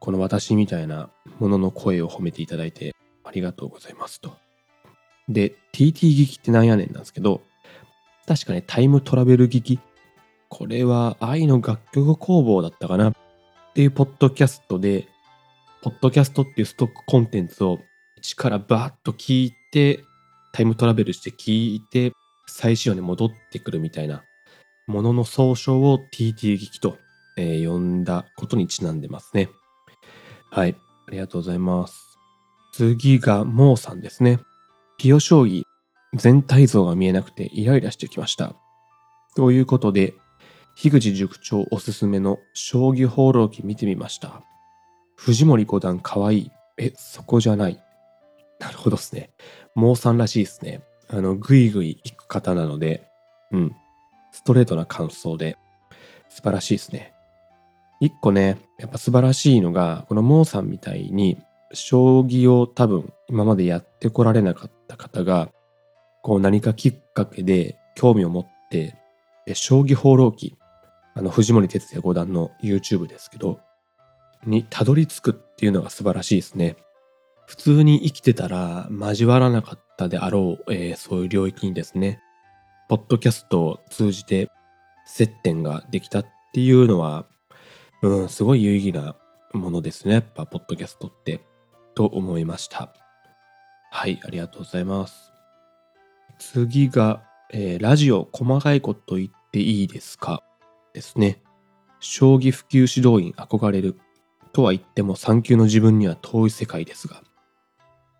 この私みたいなものの声を褒めていただいてありがとうございますと。で、TT 聞きってなんやねんなんですけど、確かね、タイムトラベル聞き。これは愛の楽曲工房だったかなっていうポッドキャストで、ポッドキャストっていうストックコンテンツを一からバーッと聞いて、タイムトラベルして聞いて、最終話に戻ってくるみたいなものの総称を TT 劇と、えー、呼んだことにちなんでますね。はい。ありがとうございます。次がモーさんですね。ピオ将棋全体像が見えなくてイライラしてきました。ということで、樋口塾長おすすめの将棋放浪記見てみました。藤森五段かわいい。え、そこじゃない。なるほどですね。モーさんらしいですね。あの、ぐいぐい行く方なので、うん。ストレートな感想で、素晴らしいですね。一個ね、やっぱ素晴らしいのが、このモーさんみたいに、将棋を多分今までやってこられなかった方が、こう何かきっかけで興味を持って、将棋放浪記、あの藤森哲也五段の YouTube ですけど、にたどり着くっていうのが素晴らしいですね。普通に生きてたら交わらなかったであろう、えーそういう領域にですね、ポッドキャストを通じて接点ができたっていうのは、うん、すごい有意義なものですね。やっぱ、ポッドキャストって、と思いました。はい、ありがとうございます。次が、えーラジオ細かいこと言っていいですかですね。将棋普及指導員憧れる。とは言っても3級の自分には遠い世界ですが、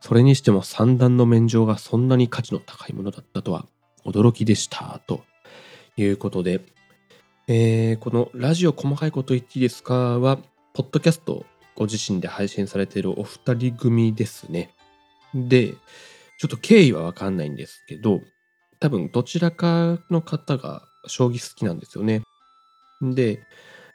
それにしても三段の免状がそんなに価値の高いものだったとは驚きでした。ということで、えーこのラジオ細かいこと言っていいですかは、ポッドキャストご自身で配信されているお二人組ですね。で、ちょっと経緯はわかんないんですけど、多分どちらかの方が将棋好きなんですよね。で、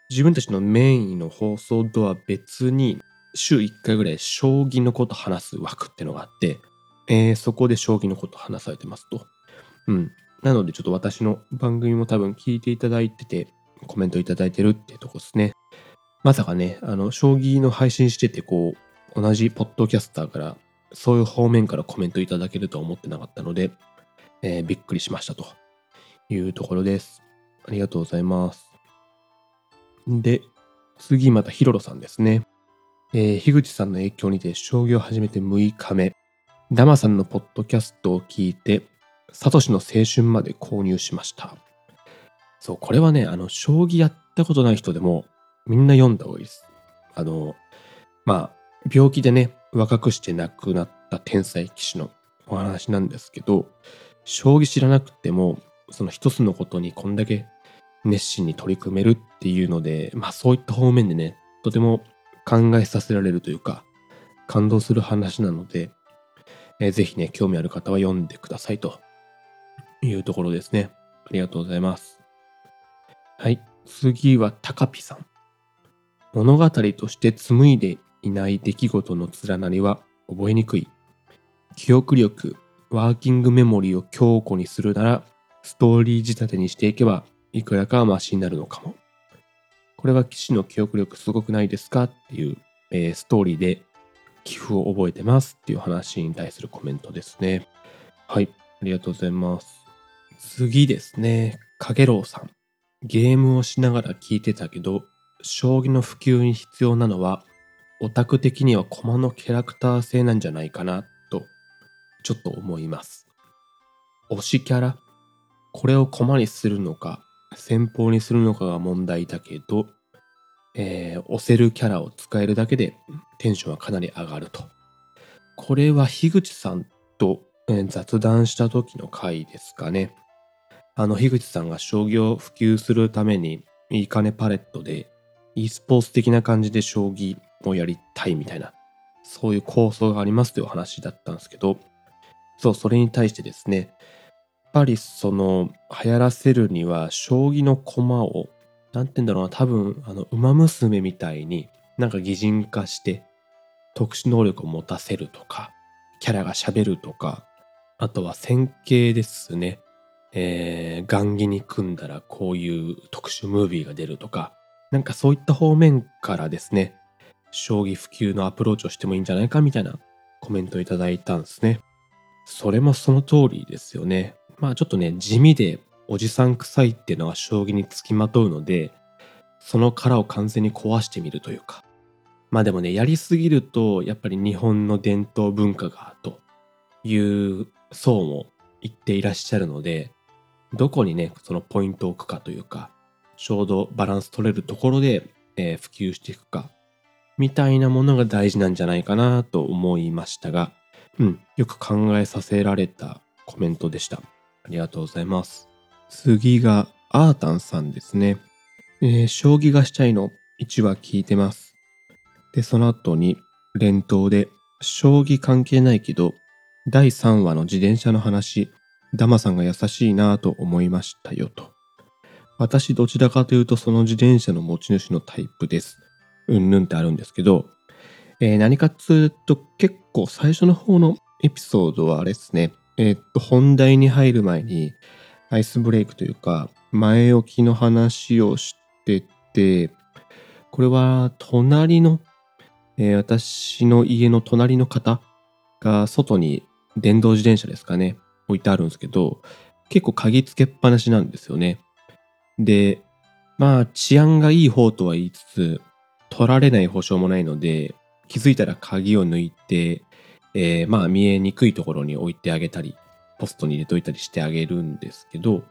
自分たちのメインの放送とは別に、週1回ぐらい将棋のこと話す枠ってのがあって、えーそこで将棋のこと話されてますと。うん。なのでちょっと私の番組も多分聞いていただいてて、コメントいただいてるってとこですね。まさかね、あの、将棋の配信してて、こう、同じポッドキャスターから、そういう方面からコメントいただけるとは思ってなかったので、えーびっくりしましたというところです。ありがとうございます。で、次またヒロロさんですね。えー樋口さんの影響にて将棋を始めて6日目、ダマさんのポッドキャストを聞いて、サトシの青春まで購入しました。そう、これはね、あの、将棋やったことない人でも、みんな読んだ方がいいです。あの、まあ、病気でね、若くして亡くなった天才棋士のお話なんですけど、将棋知らなくても、その一つのことにこんだけ熱心に取り組めるっていうので、まあそういった方面でね、とても考えさせられるというか、感動する話なので、えーぜひね、興味ある方は読んでくださいというところですね。ありがとうございます。はい。次は、タカピさん。物語として紡いでいない出来事の連なりは覚えにくい。記憶力、ワーキングメモリーを強固にするなら、ストーリー仕立てにしていけば、いくらかはマシになるのかも。これは騎士の記憶力すごくないですかっていう、えーストーリーで寄付を覚えてますっていう話に対するコメントですね。はい、ありがとうございます。次ですね、かげろうさん。ゲームをしながら聞いてたけど、将棋の普及に必要なのは、オタク的には駒のキャラクター性なんじゃないかな、と、ちょっと思います。推しキャラ？これを駒にするのか、先方にするのかが問題だけど、えー押せるキャラを使えるだけでテンションはかなり上がると。これは樋口さんと、え雑談した時の回ですかね。あの、樋口さんが将棋を普及するために、いい金パレットで、e スポーツ的な感じで将棋をやりたいみたいな、そういう構想がありますという話だったんですけど、そう、それに対してですね、やっぱりその、流行らせるには、将棋の駒を、なんて言うんだろうな、多分、あの、馬娘みたいに、なんか擬人化して、特殊能力を持たせるとか、キャラが喋るとか、あとは線形ですね。えー、雁木に組んだらこういう特殊ムービーが出るとか、なんかそういった方面からですね、将棋普及のアプローチをしてもいいんじゃないかみたいなコメントをいただいたんですね。それもその通りですよね。まあちょっとね、地味でおじさん臭いっていうのは将棋につきまとうので、その殻を完全に壊してみるというか。まあでもね、やりすぎると、やっぱり日本の伝統文化がという層も言っていらっしゃるので、どこにね、そのポイントを置くかというか、ちょうどバランス取れるところで、えー普及していくか、みたいなものが大事なんじゃないかなと思いましたが、うん、よく考えさせられたコメントでした。ありがとうございます。次が、アータンさんですね。えー将棋がしたいの1話聞いてます。で、その後に、連投で、将棋関係ないけど、第3話の自転車の話、ダマさんが優しいなぁと思いましたよと。私どちらかというとその自転車の持ち主のタイプです。うんぬんってあるんですけど、えー何かっつうと結構最初の方のエピソードはあれですね、えー、っと、本題に入る前に、アイスブレイクというか、前置きの話をしてて、これは隣の、えー、私の家の隣の方が外に電動自転車ですかね、置いてあるんですけど、結構鍵つけっぱなしなんですよね。で、まあ治安がいい方とは言いつつ、取られない保証もないので、気づいたら鍵を抜いて、えー、まあ見えにくいところに置いてあげたり、ポストに入れといたりしてあげるんですけど、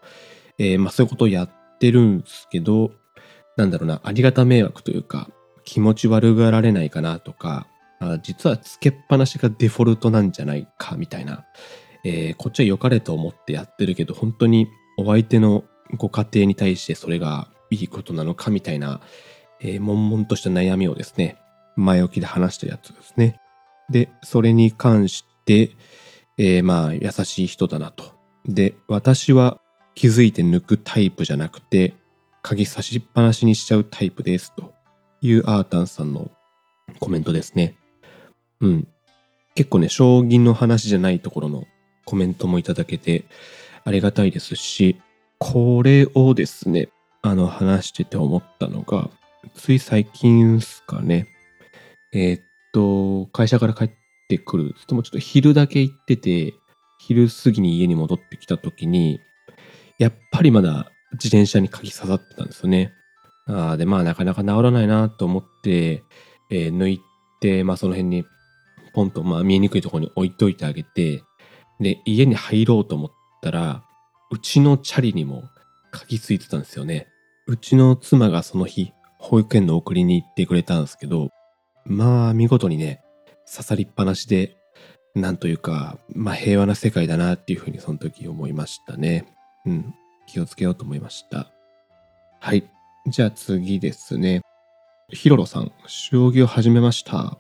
えー、まあそういうことをやってるんですけど、なんだろうな、ありがた迷惑というか、気持ち悪がられないかなとか、あ実はつけっぱなしがデフォルトなんじゃないかみたいな、えー、こっちは良かれと思ってやってるけど、本当にお相手のご家庭に対してそれがいいことなのかみたいな、えー、悶々とした悩みをですね、前置きで話したやつですね。で、それに関して、えー、まあ、優しい人だなと。で、私は気づいて抜くタイプじゃなくて、鍵差しっぱなしにしちゃうタイプですというアータンさんのコメントですね。うん。結構ね、将棋の話じゃないところのコメントもいただけてありがたいですし、これをですね、あの話してて思ったのが、つい最近ですかね。えー、っと、会社から帰ってくる。ともちょっと昼だけ行ってて、昼過ぎに家に戻ってきた時に、やっぱりまだ自転車に鍵刺さってたんですよね。あで、まあなかなか治らないなと思って、えー、抜いて、まあその辺にポンと、まあ見えにくいところに置いといてあげて、で、家に入ろうと思ったら、うちのチャリにも鍵ついてたんですよね。うちの妻がその日、保育園の送りに行ってくれたんですけど、まあ見事にね、刺さりっぱなしで、なんというか、まあ平和な世界だなっていうふうにその時思いましたね。うん。気をつけようと思いました。はい。じゃあ次ですね。ヒロロさん、将棋を始めました。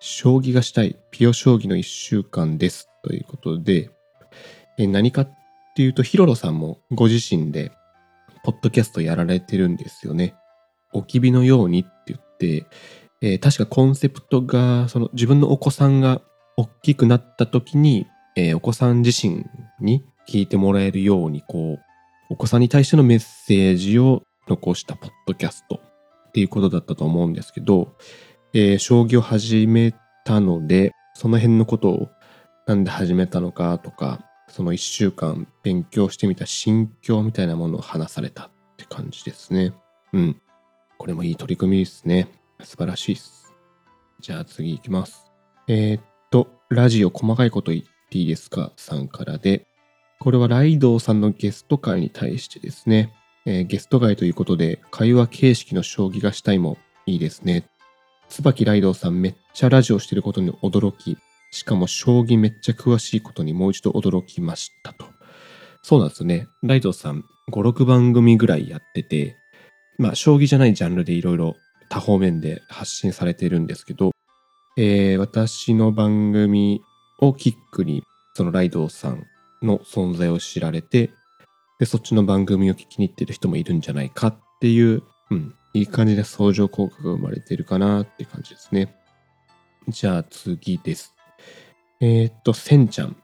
将棋がしたい、ピオ将棋の1週間です。ということで、え何かっていうと、ヒロロさんもご自身で、ポッドキャストやられてるんですよね。おきびのようにって言って、えー、確かコンセプトが、その自分のお子さんが大きくなった時に、えー、お子さん自身に聞いてもらえるように、こう、お子さんに対してのメッセージを残したポッドキャストっていうことだったと思うんですけど、えー、将棋を始めたので、その辺のことをなんで始めたのかとか、その一週間勉強してみた心境みたいなものを話されたって感じですね。うん。これもいい取り組みですね。素晴らしいです。じゃあ次行きます。えー、っと、ラジオ細かいこと言っていいですか？さんからで、これはライドウさんのゲスト会に対してですね、えー、ゲスト会ということで、会話形式の将棋がしたいもいいですね。椿ライドウさんめっちゃラジオしてることに驚き、しかも将棋めっちゃ詳しいことにもう一度驚きましたと。そうなんですね。ライドさん5、6番組ぐらいやってて、まあ将棋じゃないジャンルでいろいろ多方面で発信されてるんですけど、えー、私の番組をキックにそのライドウさんの存在を知られて、で、そっちの番組を聞きに行ってる人もいるんじゃないかっていう、うん、いい感じで相乗効果が生まれてるかなって感じですね。じゃあ次です。えー、っと、せんちゃん。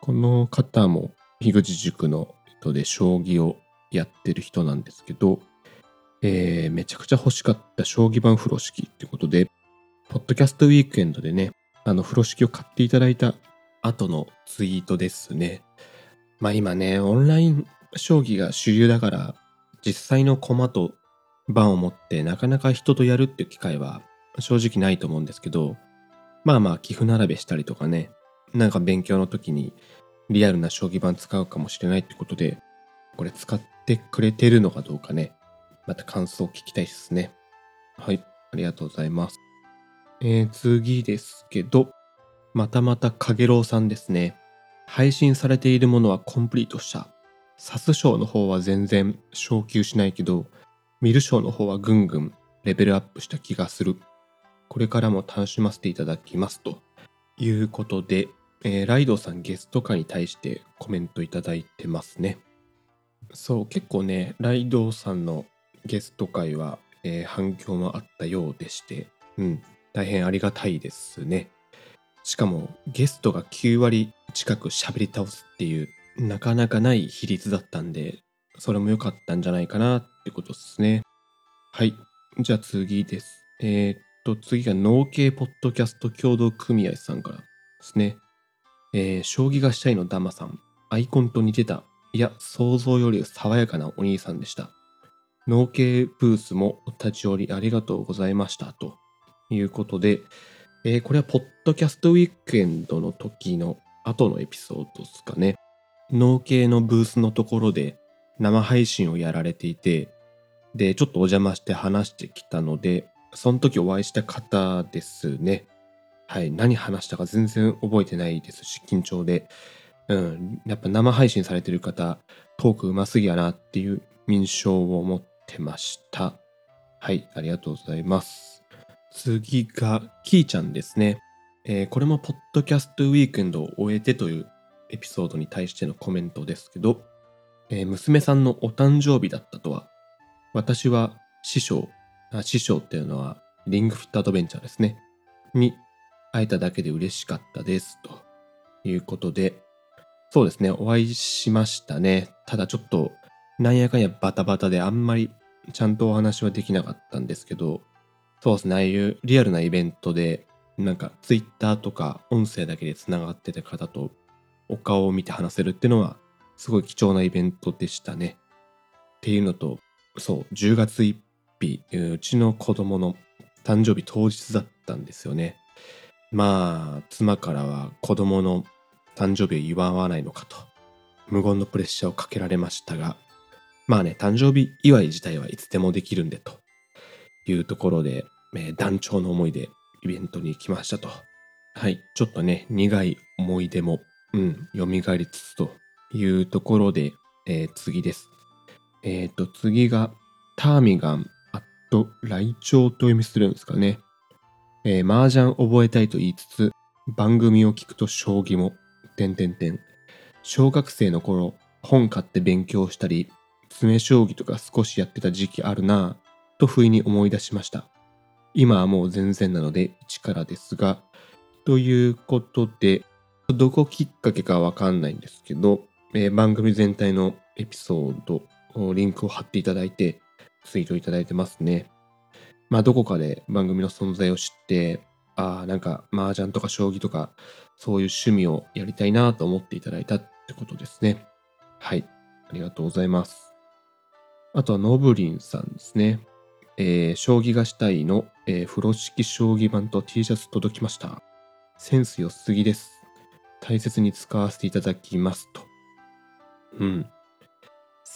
この方も樋口塾の人で将棋をやってる人なんですけど、えー、めちゃくちゃ欲しかった将棋盤風呂敷ってことで、ポッドキャストウィークエンドでね、あの風呂敷を買っていただいた後のツイートですね。まあ今ね、オンライン将棋が主流だから、実際の駒と盤を持ってなかなか人とやるっていう機会は正直ないと思うんですけど、まあまあ寄付並べしたりとかね、なんか勉強の時にリアルな将棋盤使うかもしれないってことで、これ使ってくれてるのかどうかね、また感想を聞きたいですね。はい、ありがとうございます。えー、次ですけど、またまたかげろうさんですね。配信されているものはコンプリートした。サス賞の方は全然昇級しないけど、ミル賞の方はぐんぐんレベルアップした気がする。これからも楽しませていただきますということで、えー、ライドさんゲスト会に対してコメントいただいてますね。そう結構ねライドさんのゲスト会は、えー、反響もあったようでしてうん大変ありがたいですね。しかもゲストが9割近く喋り倒すっていうなかなかない比率だったんでそれも良かったんじゃないかなってことですね。はいじゃあ次です。えー、と次が農系ポッドキャスト協同組合さんからですね。えー、将棋がしたいのダマさん。アイコンと似てた。いや想像より爽やかなお兄さんでした。農系ブースもお立ち寄りありがとうございました。ということで、えー、これはポッドキャストウィークエンドの時の後のエピソードですかね。農系のブースのところで生配信をやられていて、で、ちょっとお邪魔して話してきたので、その時お会いした方ですね。はい、何話したか全然覚えてないですし、緊張で。うん、やっぱ生配信されてる方、トークうますぎやなっていう印象を持ってました。はい、ありがとうございます。次が、キーちゃんですね。えー、これもポッドキャストウィークエンドを終えてというエピソードに対してのコメントですけど、えー、娘さんのお誕生日だったとは、私は師匠、師匠っていうのはリングフットアドベンチャーですね、に会えただけで嬉しかったですということで、そうですね、お会いしましたね。ただちょっとなんやかんやバタバタであんまりちゃんとお話はできなかったんですけど、そうですね、ああいうリアルなイベントで、なんかツイッターとか音声だけでつながってた方とお顔を見て話せるっていうのは、すごい貴重なイベントでしたね。っていうのと、そう、10月1日、うちの子供の誕生日当日だったんですよね。まあ、妻からは子供の誕生日を祝わないのかと、無言のプレッシャーをかけられましたが、まあね、誕生日祝い自体はいつでもできるんでというところで、えー、団長の思いでイベントに行きましたと。はい、ちょっとね、苦い思い出も、うん、蘇りつつというところで、えー、次です。えっ、ー、と、次が、ターミガン、アット、ライチョウと読みするんですかね。えー、麻雀覚えたいと言いつつ、番組を聞くと将棋も、てんてんてん。小学生の頃、本買って勉強したり、詰将棋とか少しやってた時期あるなぁと不意に思い出しました。今はもう全然なので一からですが、ということで、どこきっかけかわかんないんですけど、えー、番組全体のエピソード、リンクを貼っていただいて、ツイートいただいてますね。まあ、どこかで番組の存在を知って、ああ、なんか、麻雀とか将棋とか、そういう趣味をやりたいなと思っていただいたってことですね。はい。ありがとうございます。あとはノブリンさんですね。えー、将棋がしたいの、えー、風呂敷将棋盤と T シャツ届きました。センス良すぎです。大切に使わせていただきますと。うん。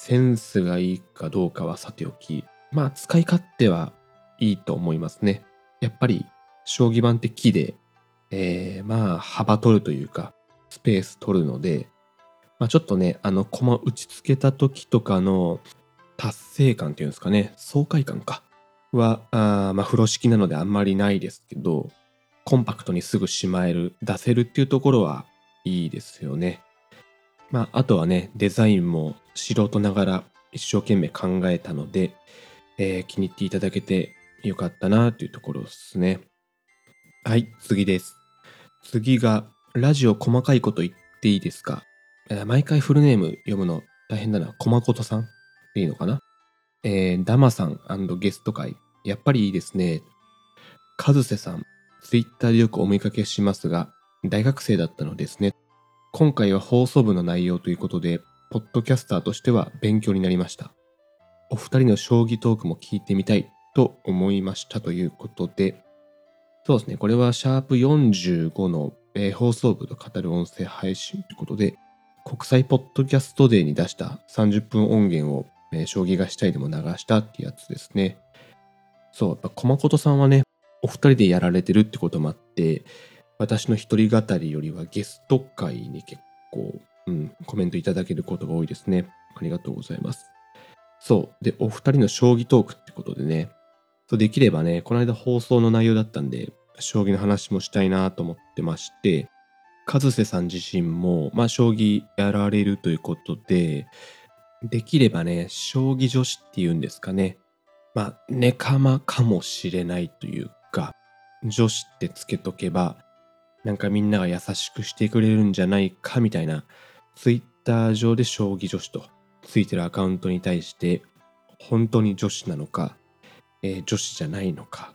センスがいいかどうかはさておき、まあ使い勝手はいいと思いますね。やっぱり将棋盤って木で、えー、まあ幅取るというか、スペース取るので、まあちょっとね、あの駒打ちつけた時とかの達成感っていうんですかね、爽快感か。は、あまあ、風呂敷なのであんまりないですけど、コンパクトにすぐしまえる、出せるっていうところはいいですよね。まあ、あとはね、デザインも素人ながら一生懸命考えたので、えー、気に入っていただけてよかったなというところですね。はい、次です。次が、ラジオ細かいこと言っていいですか、毎回フルネーム読むの大変だな。こまことさん？でいいのかな？えー、ダマさんゲスト会、やっぱりいいですね。カズセさん、ツイッターでよくお見かけしますが、大学生だったのですね。今回は放送部の内容ということで、ポッドキャスターとしては勉強になりました。お二人の将棋トークも聞いてみたいと思いましたということで、そうですね、これはシャープ45の、えー、放送部と語る音声配信ということで、国際ポッドキャストデーに出した30分音源をえー、将棋がしたいでも流したってやつですね。そう、やっぱ駒琴さんはね、お二人でやられてるってこともあって、私の一人語りよりはゲスト会に結構、うん、コメントいただけることが多いですね。ありがとうございます。そう。で、お二人の将棋トークってことでね、そうできればね、この間放送の内容だったんで、将棋の話もしたいなと思ってまして、和瀬さん自身も、まあ、将棋やられるということで、できればね、将棋女子っていうんですかね。まあ、ネカマかもしれないというか、女子ってつけとけば、なんかみんなが優しくしてくれるんじゃないかみたいな、ツイッター上で将棋女子とついてるアカウントに対して、本当に女子なのか、えー、女子じゃないのか、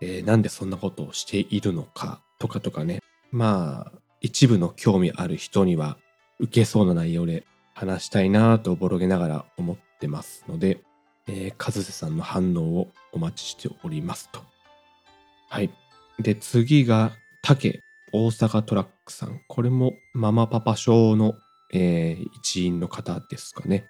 えー、なんでそんなことをしているのかとかとかね、まあ、一部の興味ある人には受けそうな内容で話したいなぁとおぼろげながら思ってますので、えー、和瀬さんの反応をお待ちしておりますと。はい。で、次が、竹大阪トラックさん。これもママパパ賞の、えー、一員の方ですかね。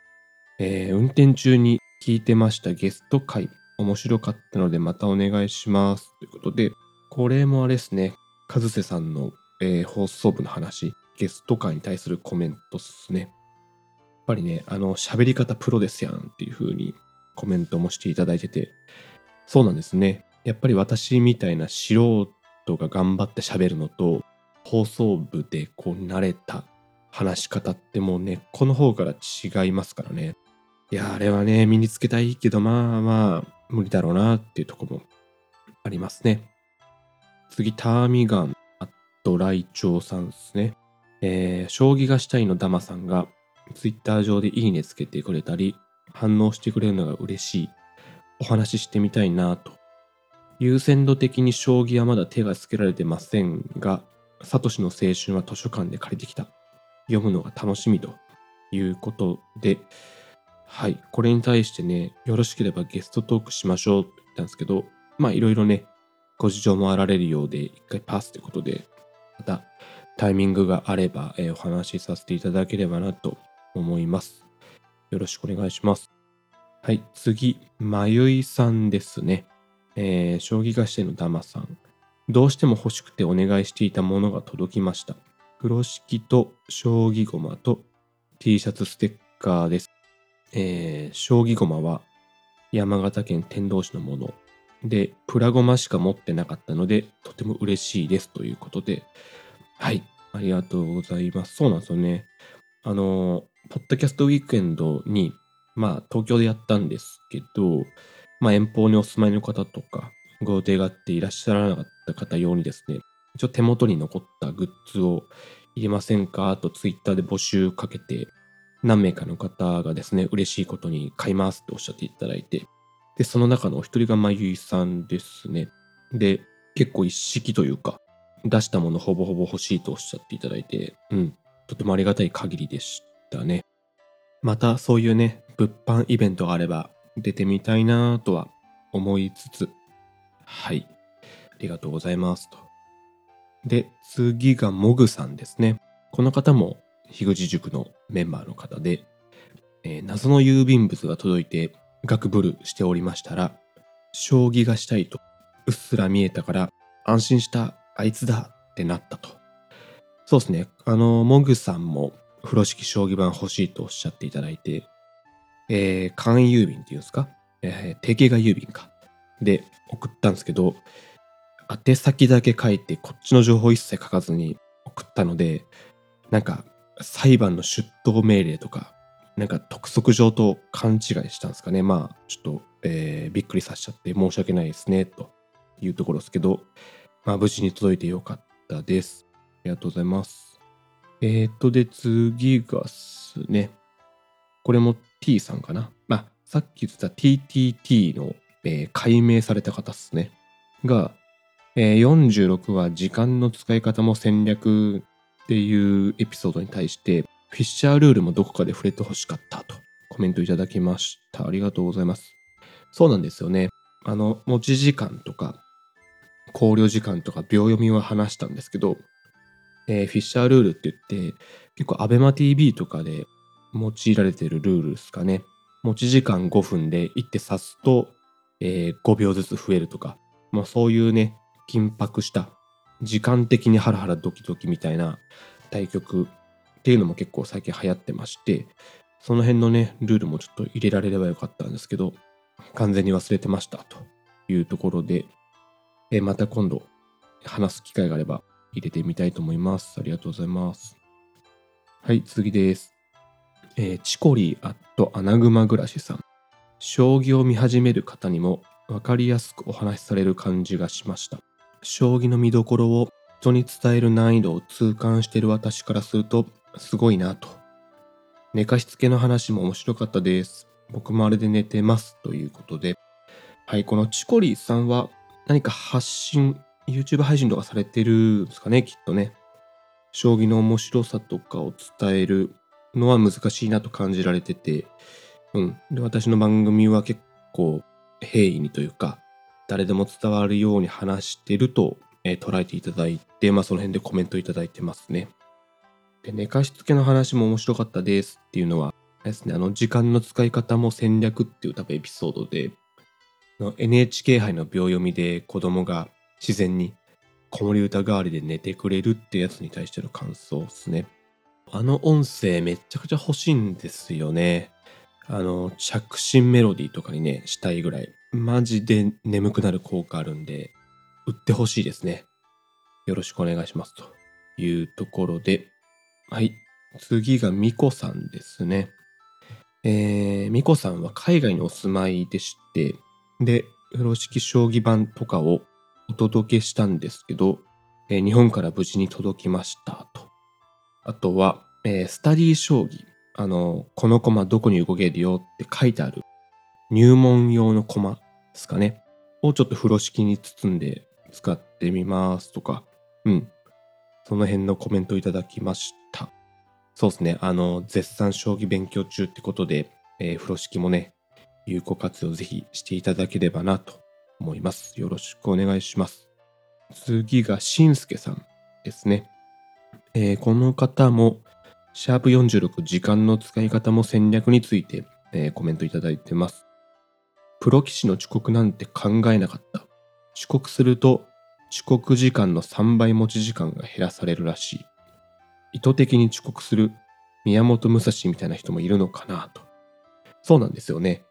えー、運転中に聞いてましたゲスト会。面白かったのでまたお願いします。ということで、これもあれですね。和瀬さんの、えー、放送部の話、ゲスト会に対するコメントっすね。やっぱりね、あの、喋り方プロですやんっていう風にコメントもしていただいてて、そうなんですね。やっぱり私みたいな素人が頑張って喋るのと、放送部でこう慣れた話し方ってもう根っこの方から違いますからね。いや、あれはね、身につけたいけど、まあまあ、無理だろうなっていうとこもありますね。次、ターミガン、アットライチョウさんですね。えー、将棋がしたいのダマさんが、ツイッター上でいいねつけてくれたり、反応してくれるのが嬉しい。お話ししてみたいなと。優先度的に将棋はまだ手がつけられてませんが、サトシの青春は図書館で借りてきた。読むのが楽しみということで、はい。これに対してね、よろしければゲストトークしましょうって言ったんですけど、まあいろいろね、ご事情もあられるようで、一回パスということで、またタイミングがあれば、えー、お話しさせていただければなと思います。よろしくお願いします。はい。次、まゆいさんですね。えー、将棋菓子店のダマさん。どうしても欲しくてお願いしていたものが届きました。風呂敷と将棋駒と T シャツステッカーです。えー、将棋駒は山形県天童市のもので、プラゴマしか持ってなかったので、とても嬉しいですということで、はい、ありがとうございます。そうなんですよね。あの、ポッドキャストウィークエンドに、まあ、東京でやったんですけど、まあ、遠方にお住まいの方とか、ご予定があっていらっしゃらなかった方用にですね、一応手元に残ったグッズを入れませんかとツイッターで募集かけて、何名かの方がですね、嬉しいことに買いますっておっしゃっていただいて、で、その中のお一人がまゆいさんですね。で、結構一式というか、出したものほぼほぼ欲しいとおっしゃっていただいて、うん、とてもありがたい限りでしたね。またそういうね、物販イベントがあれば出てみたいなとは思いつつ、はい。ありがとうございますと。で、次がモグさんですね。この方も樋口塾のメンバーの方で、えー、謎の郵便物が届いてガクブルしておりましたら、将棋がしたいとうっすら見えたから安心したあいつだってなったと。そうですね。あの、モグさんも風呂敷将棋盤欲しいとおっしゃっていただいて、えー、簡易郵便っていうんですか、えー、定型が郵便か。で、送ったんですけど、宛先だけ書いて、こっちの情報一切書かずに送ったので、なんか、裁判の出頭命令とか、なんか督促状と勘違いしたんですかね？まあ、ちょっと、えー、びっくりさせちゃって申し訳ないですね、というところですけど、まあ、無事に届いてよかったです。ありがとうございます。えーと、で、次がすね、これも T さんかな。まあ、さっき言ってた TTT の、えー、解明された方っすね。が、えー、46は時間の使い方も戦略っていうエピソードに対して、フィッシャールールもどこかで触れてほしかったとコメントいただきました。ありがとうございます。そうなんですよね。あの、持ち時間とか、考慮時間とか秒読みは話したんですけど、えー、フィッシャールールって言って、結構 ABEMATV とかで用いられているルールですかね。持ち時間5分で一手指すと、えー、5秒ずつ増えるとか、まあそういうね、緊迫した時間的にハラハラドキドキみたいな対局っていうのも結構最近流行ってまして、その辺のね、ルールもちょっと入れられればよかったんですけど、完全に忘れてましたというところで、えー、また今度話す機会があれば入れてみたいと思います。ありがとうございます。はい、次です。えー、チコリーアットアナグマ暮らしさん。将棋を見始める方にも分かりやすくお話しされる感じがしました。将棋の見どころを人に伝える難易度を痛感している私からするとすごいなと。寝かしつけの話も面白かったです。僕もあれで寝てますということで。はい、このチコリーさんは何か発信、YouTube 配信とかされてるんですかね、きっとね。将棋の面白さとかを伝えるのは難しいなと感じられてて、うん。で、私の番組は結構平易にというか、誰でも伝わるように話してると、えー、捉えていただいて、まあその辺でコメントいただいてますね。で、寝かしつけの話も面白かったですっていうのは、ですね、あの、時間の使い方も戦略っていう多分エピソードで、NHK 杯の秒読みで子供が自然に子守歌代わりで寝てくれるってやつに対しての感想ですね。あの音声めちゃくちゃ欲しいんですよね。あの、着信メロディーとかにね、したいぐらい、マジで眠くなる効果あるんで、売ってほしいですね。よろしくお願いします。というところで、はい。次がミコさんですね。えー、ミコさんは海外にお住まいでして、で、風呂敷将棋盤とかをお届けしたんですけど、えー、日本から無事に届きましたと。あとは、えー、スタディ将棋。あの、この駒どこに動けるよって書いてある入門用の駒ですかね。をちょっと風呂敷に包んで使ってみますとか、うん。その辺のコメントいただきました。そうですね。あの、絶賛将棋勉強中ってことで、えー、風呂敷もね、有効活用ぜひしていただければなと思います。よろしくお願いします。次がしんすけさんですね。えー、この方も、シャープ46時間の使い方も戦略について、えー、コメントいただいてます。プロ棋士の遅刻なんて考えなかった。遅刻すると遅刻時間の3倍持ち時間が減らされるらしい。意図的に遅刻する宮本武蔵みたいな人もいるのかなと。そうなんですよね。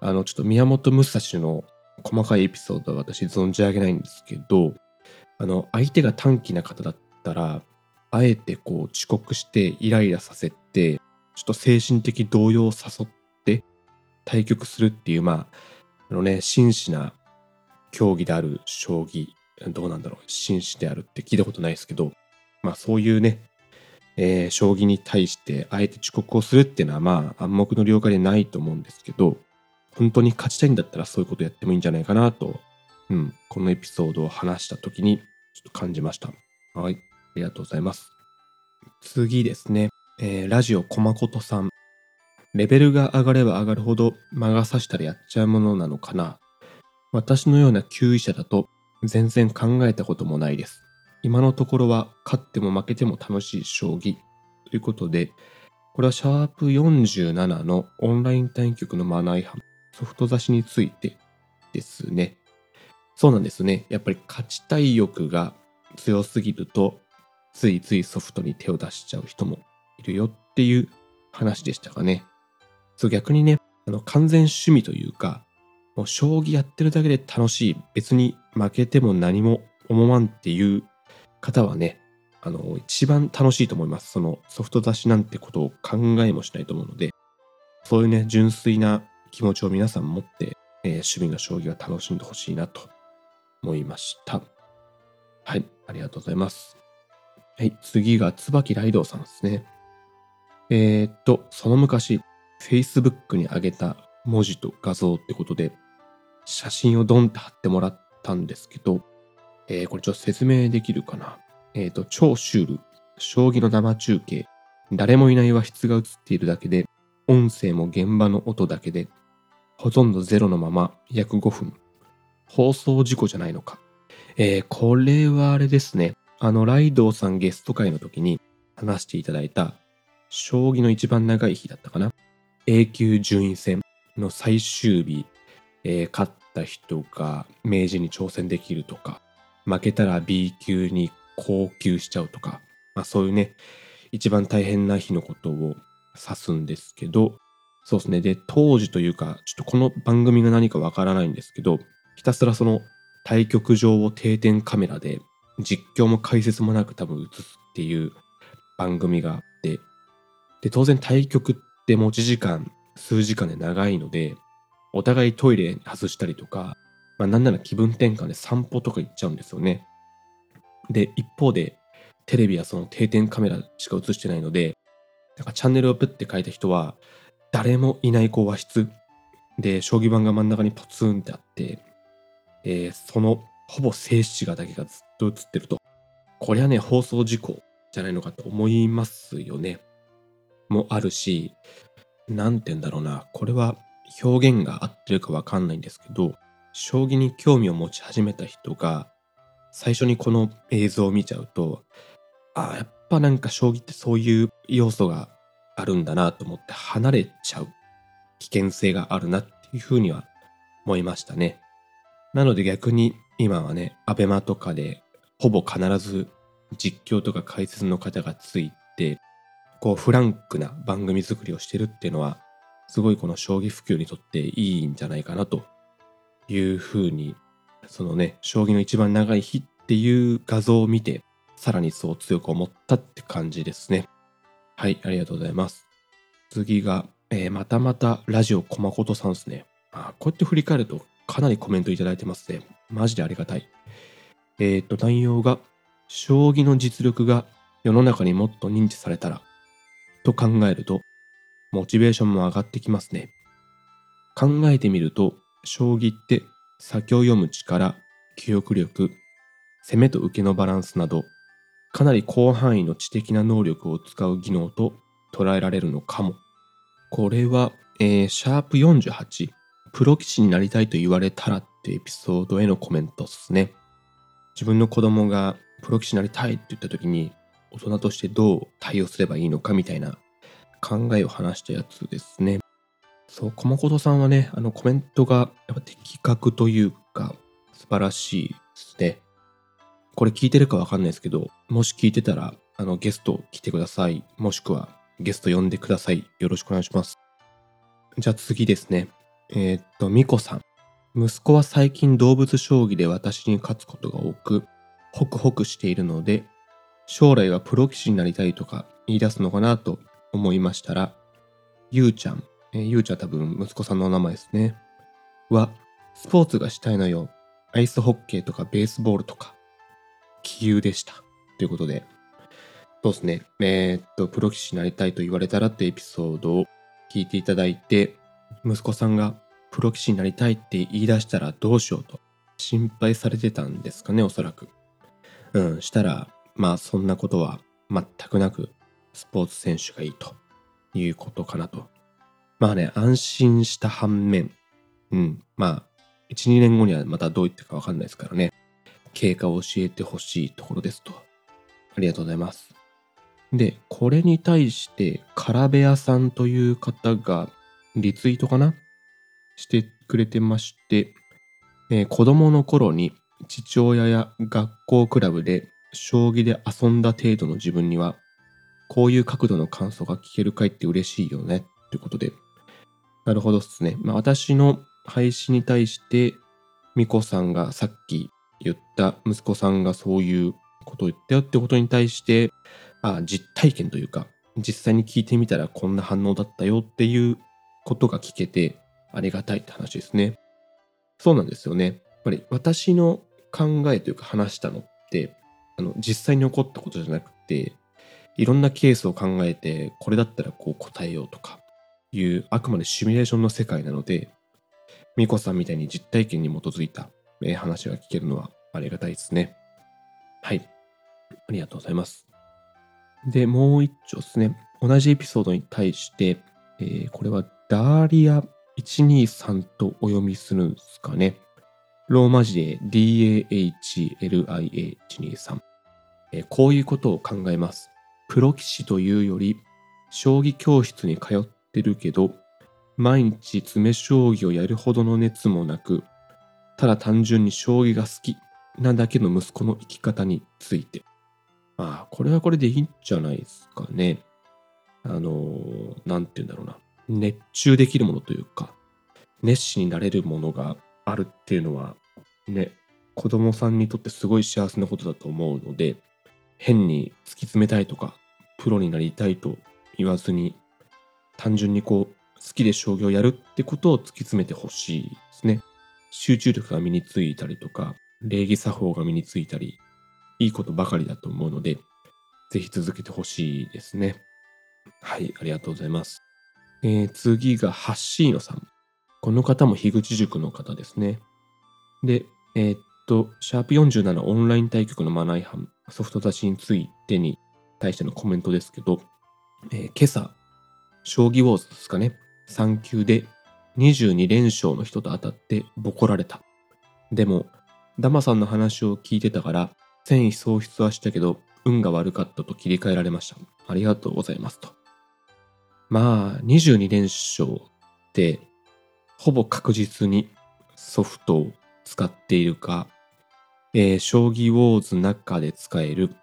あの、ちょっと宮本武蔵の細かいエピソードは私存じ上げないんですけど、あの、相手が短気な方だったら、あえてこう遅刻してイライラさせて、ちょっと精神的動揺を誘って対局するっていう、まあ、あのね、真摯な競技である将棋、どうなんだろう、真摯であるって聞いたことないですけど、まあそういうね、えー、将棋に対してあえて遅刻をするっていうのはまあ暗黙の了解でないと思うんですけど、本当に勝ちたいんだったらそういうことやってもいいんじゃないかなと、うん、このエピソードを話した時にちょっと感じました。はい、ありがとうございます。次ですね、えー、ラジオコマコトさん。レベルが上がれば上がるほど魔が差したらやっちゃうものなのかな。私のような級位者だと全然考えたこともないです。今のところは勝っても負けても楽しい将棋ということで、これはシャープ47のオンライン対局のマナー違反ソフト指しについてですね。そうなんですね。やっぱり勝ちたい欲が強すぎると、ついついソフトに手を出しちゃう人もいるよっていう話でしたかね。そう逆にね、あの完全趣味というか、もう将棋やってるだけで楽しい。別に負けても何も思わんっていう方はね、あの、一番楽しいと思います。そのソフト出しなんてことを考えもしないと思うので、そういうね、純粋な気持ちを皆さん持って、えー、趣味の将棋は楽しんでほしいなと思いました。はい、ありがとうございます。はい、次が椿ライドさんですね。えー、っと、その昔、Facebook に上げた文字と画像ってことで、写真をドンって貼ってもらったんですけど、えー、これちょっと説明できるかな。えっ、と、超シュール、将棋の生中継、誰もいない和室が映っているだけで、音声も現場の音だけで、ほとんどゼロのまま約5分。放送事故じゃないのか。えー、これはあれですね。あの、ライドウさんゲスト会の時に話していただいた、将棋の一番長い日だったかな？A 級順位戦の最終日、えー、勝った人が明治に挑戦できるとか、負けたら B 級に高級しちゃうとか、まあそういうね、一番大変な日のことを指すんですけど、そうですね。で、当時というか、ちょっとこの番組が何かわからないんですけど、ひたすらその対局場を定点カメラで実況も解説もなく多分映すっていう番組があって、で、当然対局って持ち時間数時間で長いので、お互いトイレ外したりとか、まあなんなら気分転換で散歩とか行っちゃうんですよね。で、一方で、テレビはその定点カメラしか映してないので、なんかチャンネルをプッて書いた人は、誰もいないこう和室で、将棋盤が真ん中にポツンってあって、えー、そのほぼ静止画だけがずっと映ってると。これはね、放送事故じゃないのかと思いますよね。もあるし、なんて言うんだろうな。これは表現が合ってるかわかんないんですけど、将棋に興味を持ち始めた人が、最初にこの映像を見ちゃうと、ああ、やっぱなんか将棋ってそういう要素があるんだなと思って離れちゃう危険性があるなっていうふうには思いましたね。なので逆に今はね、アベマとかでほぼ必ず実況とか解説の方がついて、こうフランクな番組作りをしてるっていうのは、すごいこの将棋普及にとっていいんじゃないかなというふうに、そのね、将棋の一番長い日っていう画像を見て、さらにそう強く思ったって感じですね。はい、ありがとうございます。次が、えー、またまたラジオコマコトさんですね。あこうやって振り返るとかなりコメントいただいてますね。マジでありがたい。えっ、ー、と、内容が、将棋の実力が世の中にもっと認知されたら、と考えると、モチベーションも上がってきますね。考えてみると、将棋って先を読む力、記憶力、攻めと受けのバランスなど、かなり広範囲の知的な能力を使う技能と捉えられるのかも。これは、えー、シャープ48、プロ棋士になりたいと言われたらってエピソードへのコメントっすね。自分の子供がプロ棋士になりたいって言った時に、大人としてどう対応すればいいのかみたいな考えを話したやつですね。そう、駒琴さんはね、あのコメントがやっぱ的確というか素晴らしいですね。これ聞いてるかわかんないですけど、もし聞いてたら、あのゲスト来てください。もしくはゲスト呼んでください。よろしくお願いします。じゃあ次ですね。えー、っと、ミコさん。息子は最近動物将棋で私に勝つことが多く、ホクホクしているので、将来はプロ棋士になりたいとか言い出すのかなと思いましたら、ゆうちゃん、えー、ゆうちゃん多分息子さんのお名前ですね。は、スポーツがしたいのよ。アイスホッケーとかベースボールとか、気優でした。ということで、そうですね。えー、っと、プロ棋士になりたいと言われたらってエピソードを聞いていただいて、息子さんがプロ棋士になりたいって言い出したらどうしようと心配されてたんですかね、おそらく。うん、したら、まあそんなことは全くなくスポーツ選手がいいということかなと。まあね、安心した反面、うん、まあ、1、2年後にはまたどう言ってかわかんないですからね。経過を教えてほしいところですと。ありがとうございます。で、これに対して、カラベアさんという方がリツイートかなしてくれてまして、えー、子供の頃に父親や学校クラブで将棋で遊んだ程度の自分には、こういう角度の感想が聞けるかいって嬉しいよね。ということで。なるほどっすね。まあ、私の配信に対して、ミコさんがさっき言った息子さんがそういうことを言ったよってことに対して、あ実体験というか、実際に聞いてみたらこんな反応だったよっていうことが聞けてありがたいって話ですね。そうなんですよね。やっぱり私の考えというか話したのって、あの、実際に起こったことじゃなくて、いろんなケースを考えて、これだったらこう答えようとかいう、あくまでシミュレーションの世界なので、ミコさんみたいに実体験に基づいた、話が聞けるのはありがたいですね。はい。ありがとうございます。で、もう一丁ですね。同じエピソードに対して、えー、これはダーリア123とお読みするんですかね。ローマ字で DAHLIA123、こういうことを考えます。プロ棋士というより、将棋教室に通ってるけど、毎日詰将棋をやるほどの熱もなく、ただ単純に将棋が好きなだけの息子の生き方について。まあ、これはこれでいいんじゃないですかね。あの、なんて言うんだろうな。熱中できるものというか、熱心になれるものがあるっていうのは、ね、子供さんにとってすごい幸せなことだと思うので、変に突き詰めたいとか、プロになりたいと言わずに、単純にこう、好きで将棋をやるってことを突き詰めてほしいですね。集中力が身についたりとか、礼儀作法が身についたり、いいことばかりだと思うので、ぜひ続けてほしいですね。はい、ありがとうございます。えー、次がハッシーノさん。この方も樋口塾の方ですね。で、えー、っと、シャープ47オンライン対局のマナー違反、ソフト出しについてに対してのコメントですけど、えー、今朝、将棋ウォーズですかね、3級で22連勝の人と当たってボコられた。でも、ダマさんの話を聞いてたから、戦意喪失はしたけど、運が悪かったと切り替えられました。ありがとうございますと。まあ、22連勝って、ほぼ確実にソフトを使っているか、えー、将棋ウォーズ中で使える鬼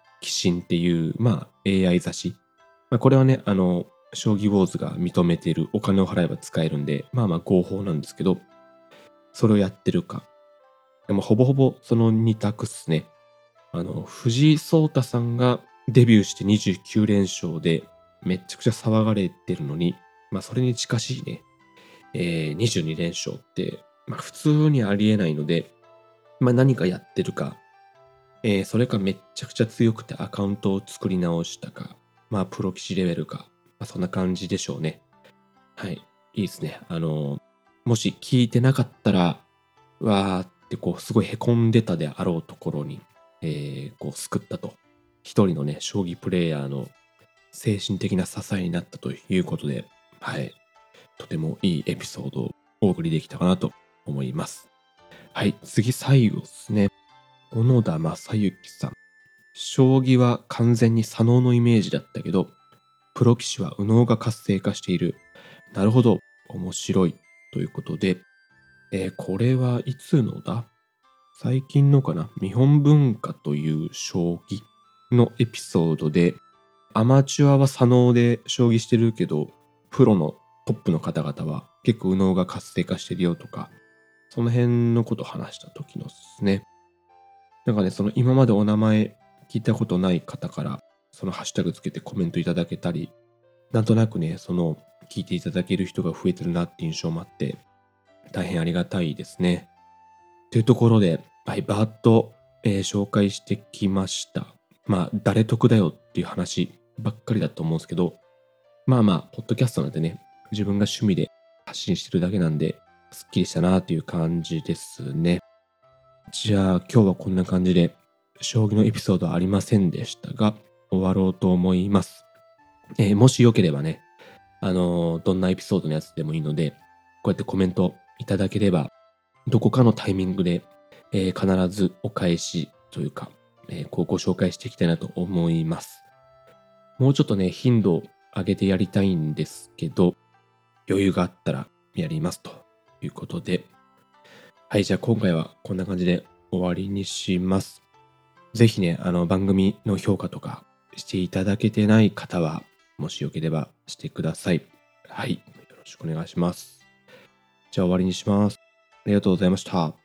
神っていう、まあ、AI 雑誌。まあ、これはね、あの、将棋ウォーズが認めているお金を払えば使えるんで、まあまあ合法なんですけど、それをやってるか。でもほぼほぼその2択っすね。あの、藤井聡太さんがデビューして29連勝で、めちゃくちゃ騒がれてるのに、まあそれに近しいね、えー、22連勝って、まあ普通にありえないので、まあ何かやってるか、えー、それかめっちゃくちゃ強くてアカウントを作り直したか、まあプロ棋士レベルか、まあそんな感じでしょうね。はい。いいですね。あの、もし聞いてなかったら、わーってこうすごい凹んでたであろうところに、えー、こう救ったと。一人のね、将棋プレイヤーの精神的な支えになったということで、はい。とてもいいエピソードをお送りできたかなと思います。はい。次、最後ですね。小野田正幸さん。将棋は完全に左脳のイメージだったけど、プロ棋士は右脳が活性化している。なるほど。面白い。ということで、えー、これはいつのだ？最近のかな？日本文化という将棋のエピソードで、アマチュアは左脳で将棋してるけど、プロのトップの方々は結構右脳が活性化してるよとか、その辺のことを話した時のですね。なんかね、その今までお名前聞いたことない方から、そのハッシュタグつけてコメントいただけたり、なんとなくね、その聞いていただける人が増えてるなって印象もあって、大変ありがたいですね。というところで、はい、バーッと、えー、紹介してきました。まあ、誰得だよっていう話ばっかりだと思うんですけど、まあまあ、ポッドキャストなんてね、自分が趣味で発信してるだけなんで、すっきりしたなという感じですね。じゃあ、今日はこんな感じで、将棋のエピソードはありませんでしたが、終わろうと思います。えー、もしよければね、あのー、どんなエピソードのやつでもいいので、こうやってコメントいただければ、どこかのタイミングで、えー、必ずお返しというか、えー、こうご紹介していきたいなと思います。もうちょっとね、頻度上げてやりたいんですけど、余裕があったらやりますということで、はい、じゃあ今回はこんな感じで終わりにします。ぜひね、あの番組の評価とかしていただけてない方は、もしよければしてください。はい、よろしくお願いします。じゃあ終わりにします。ありがとうございました。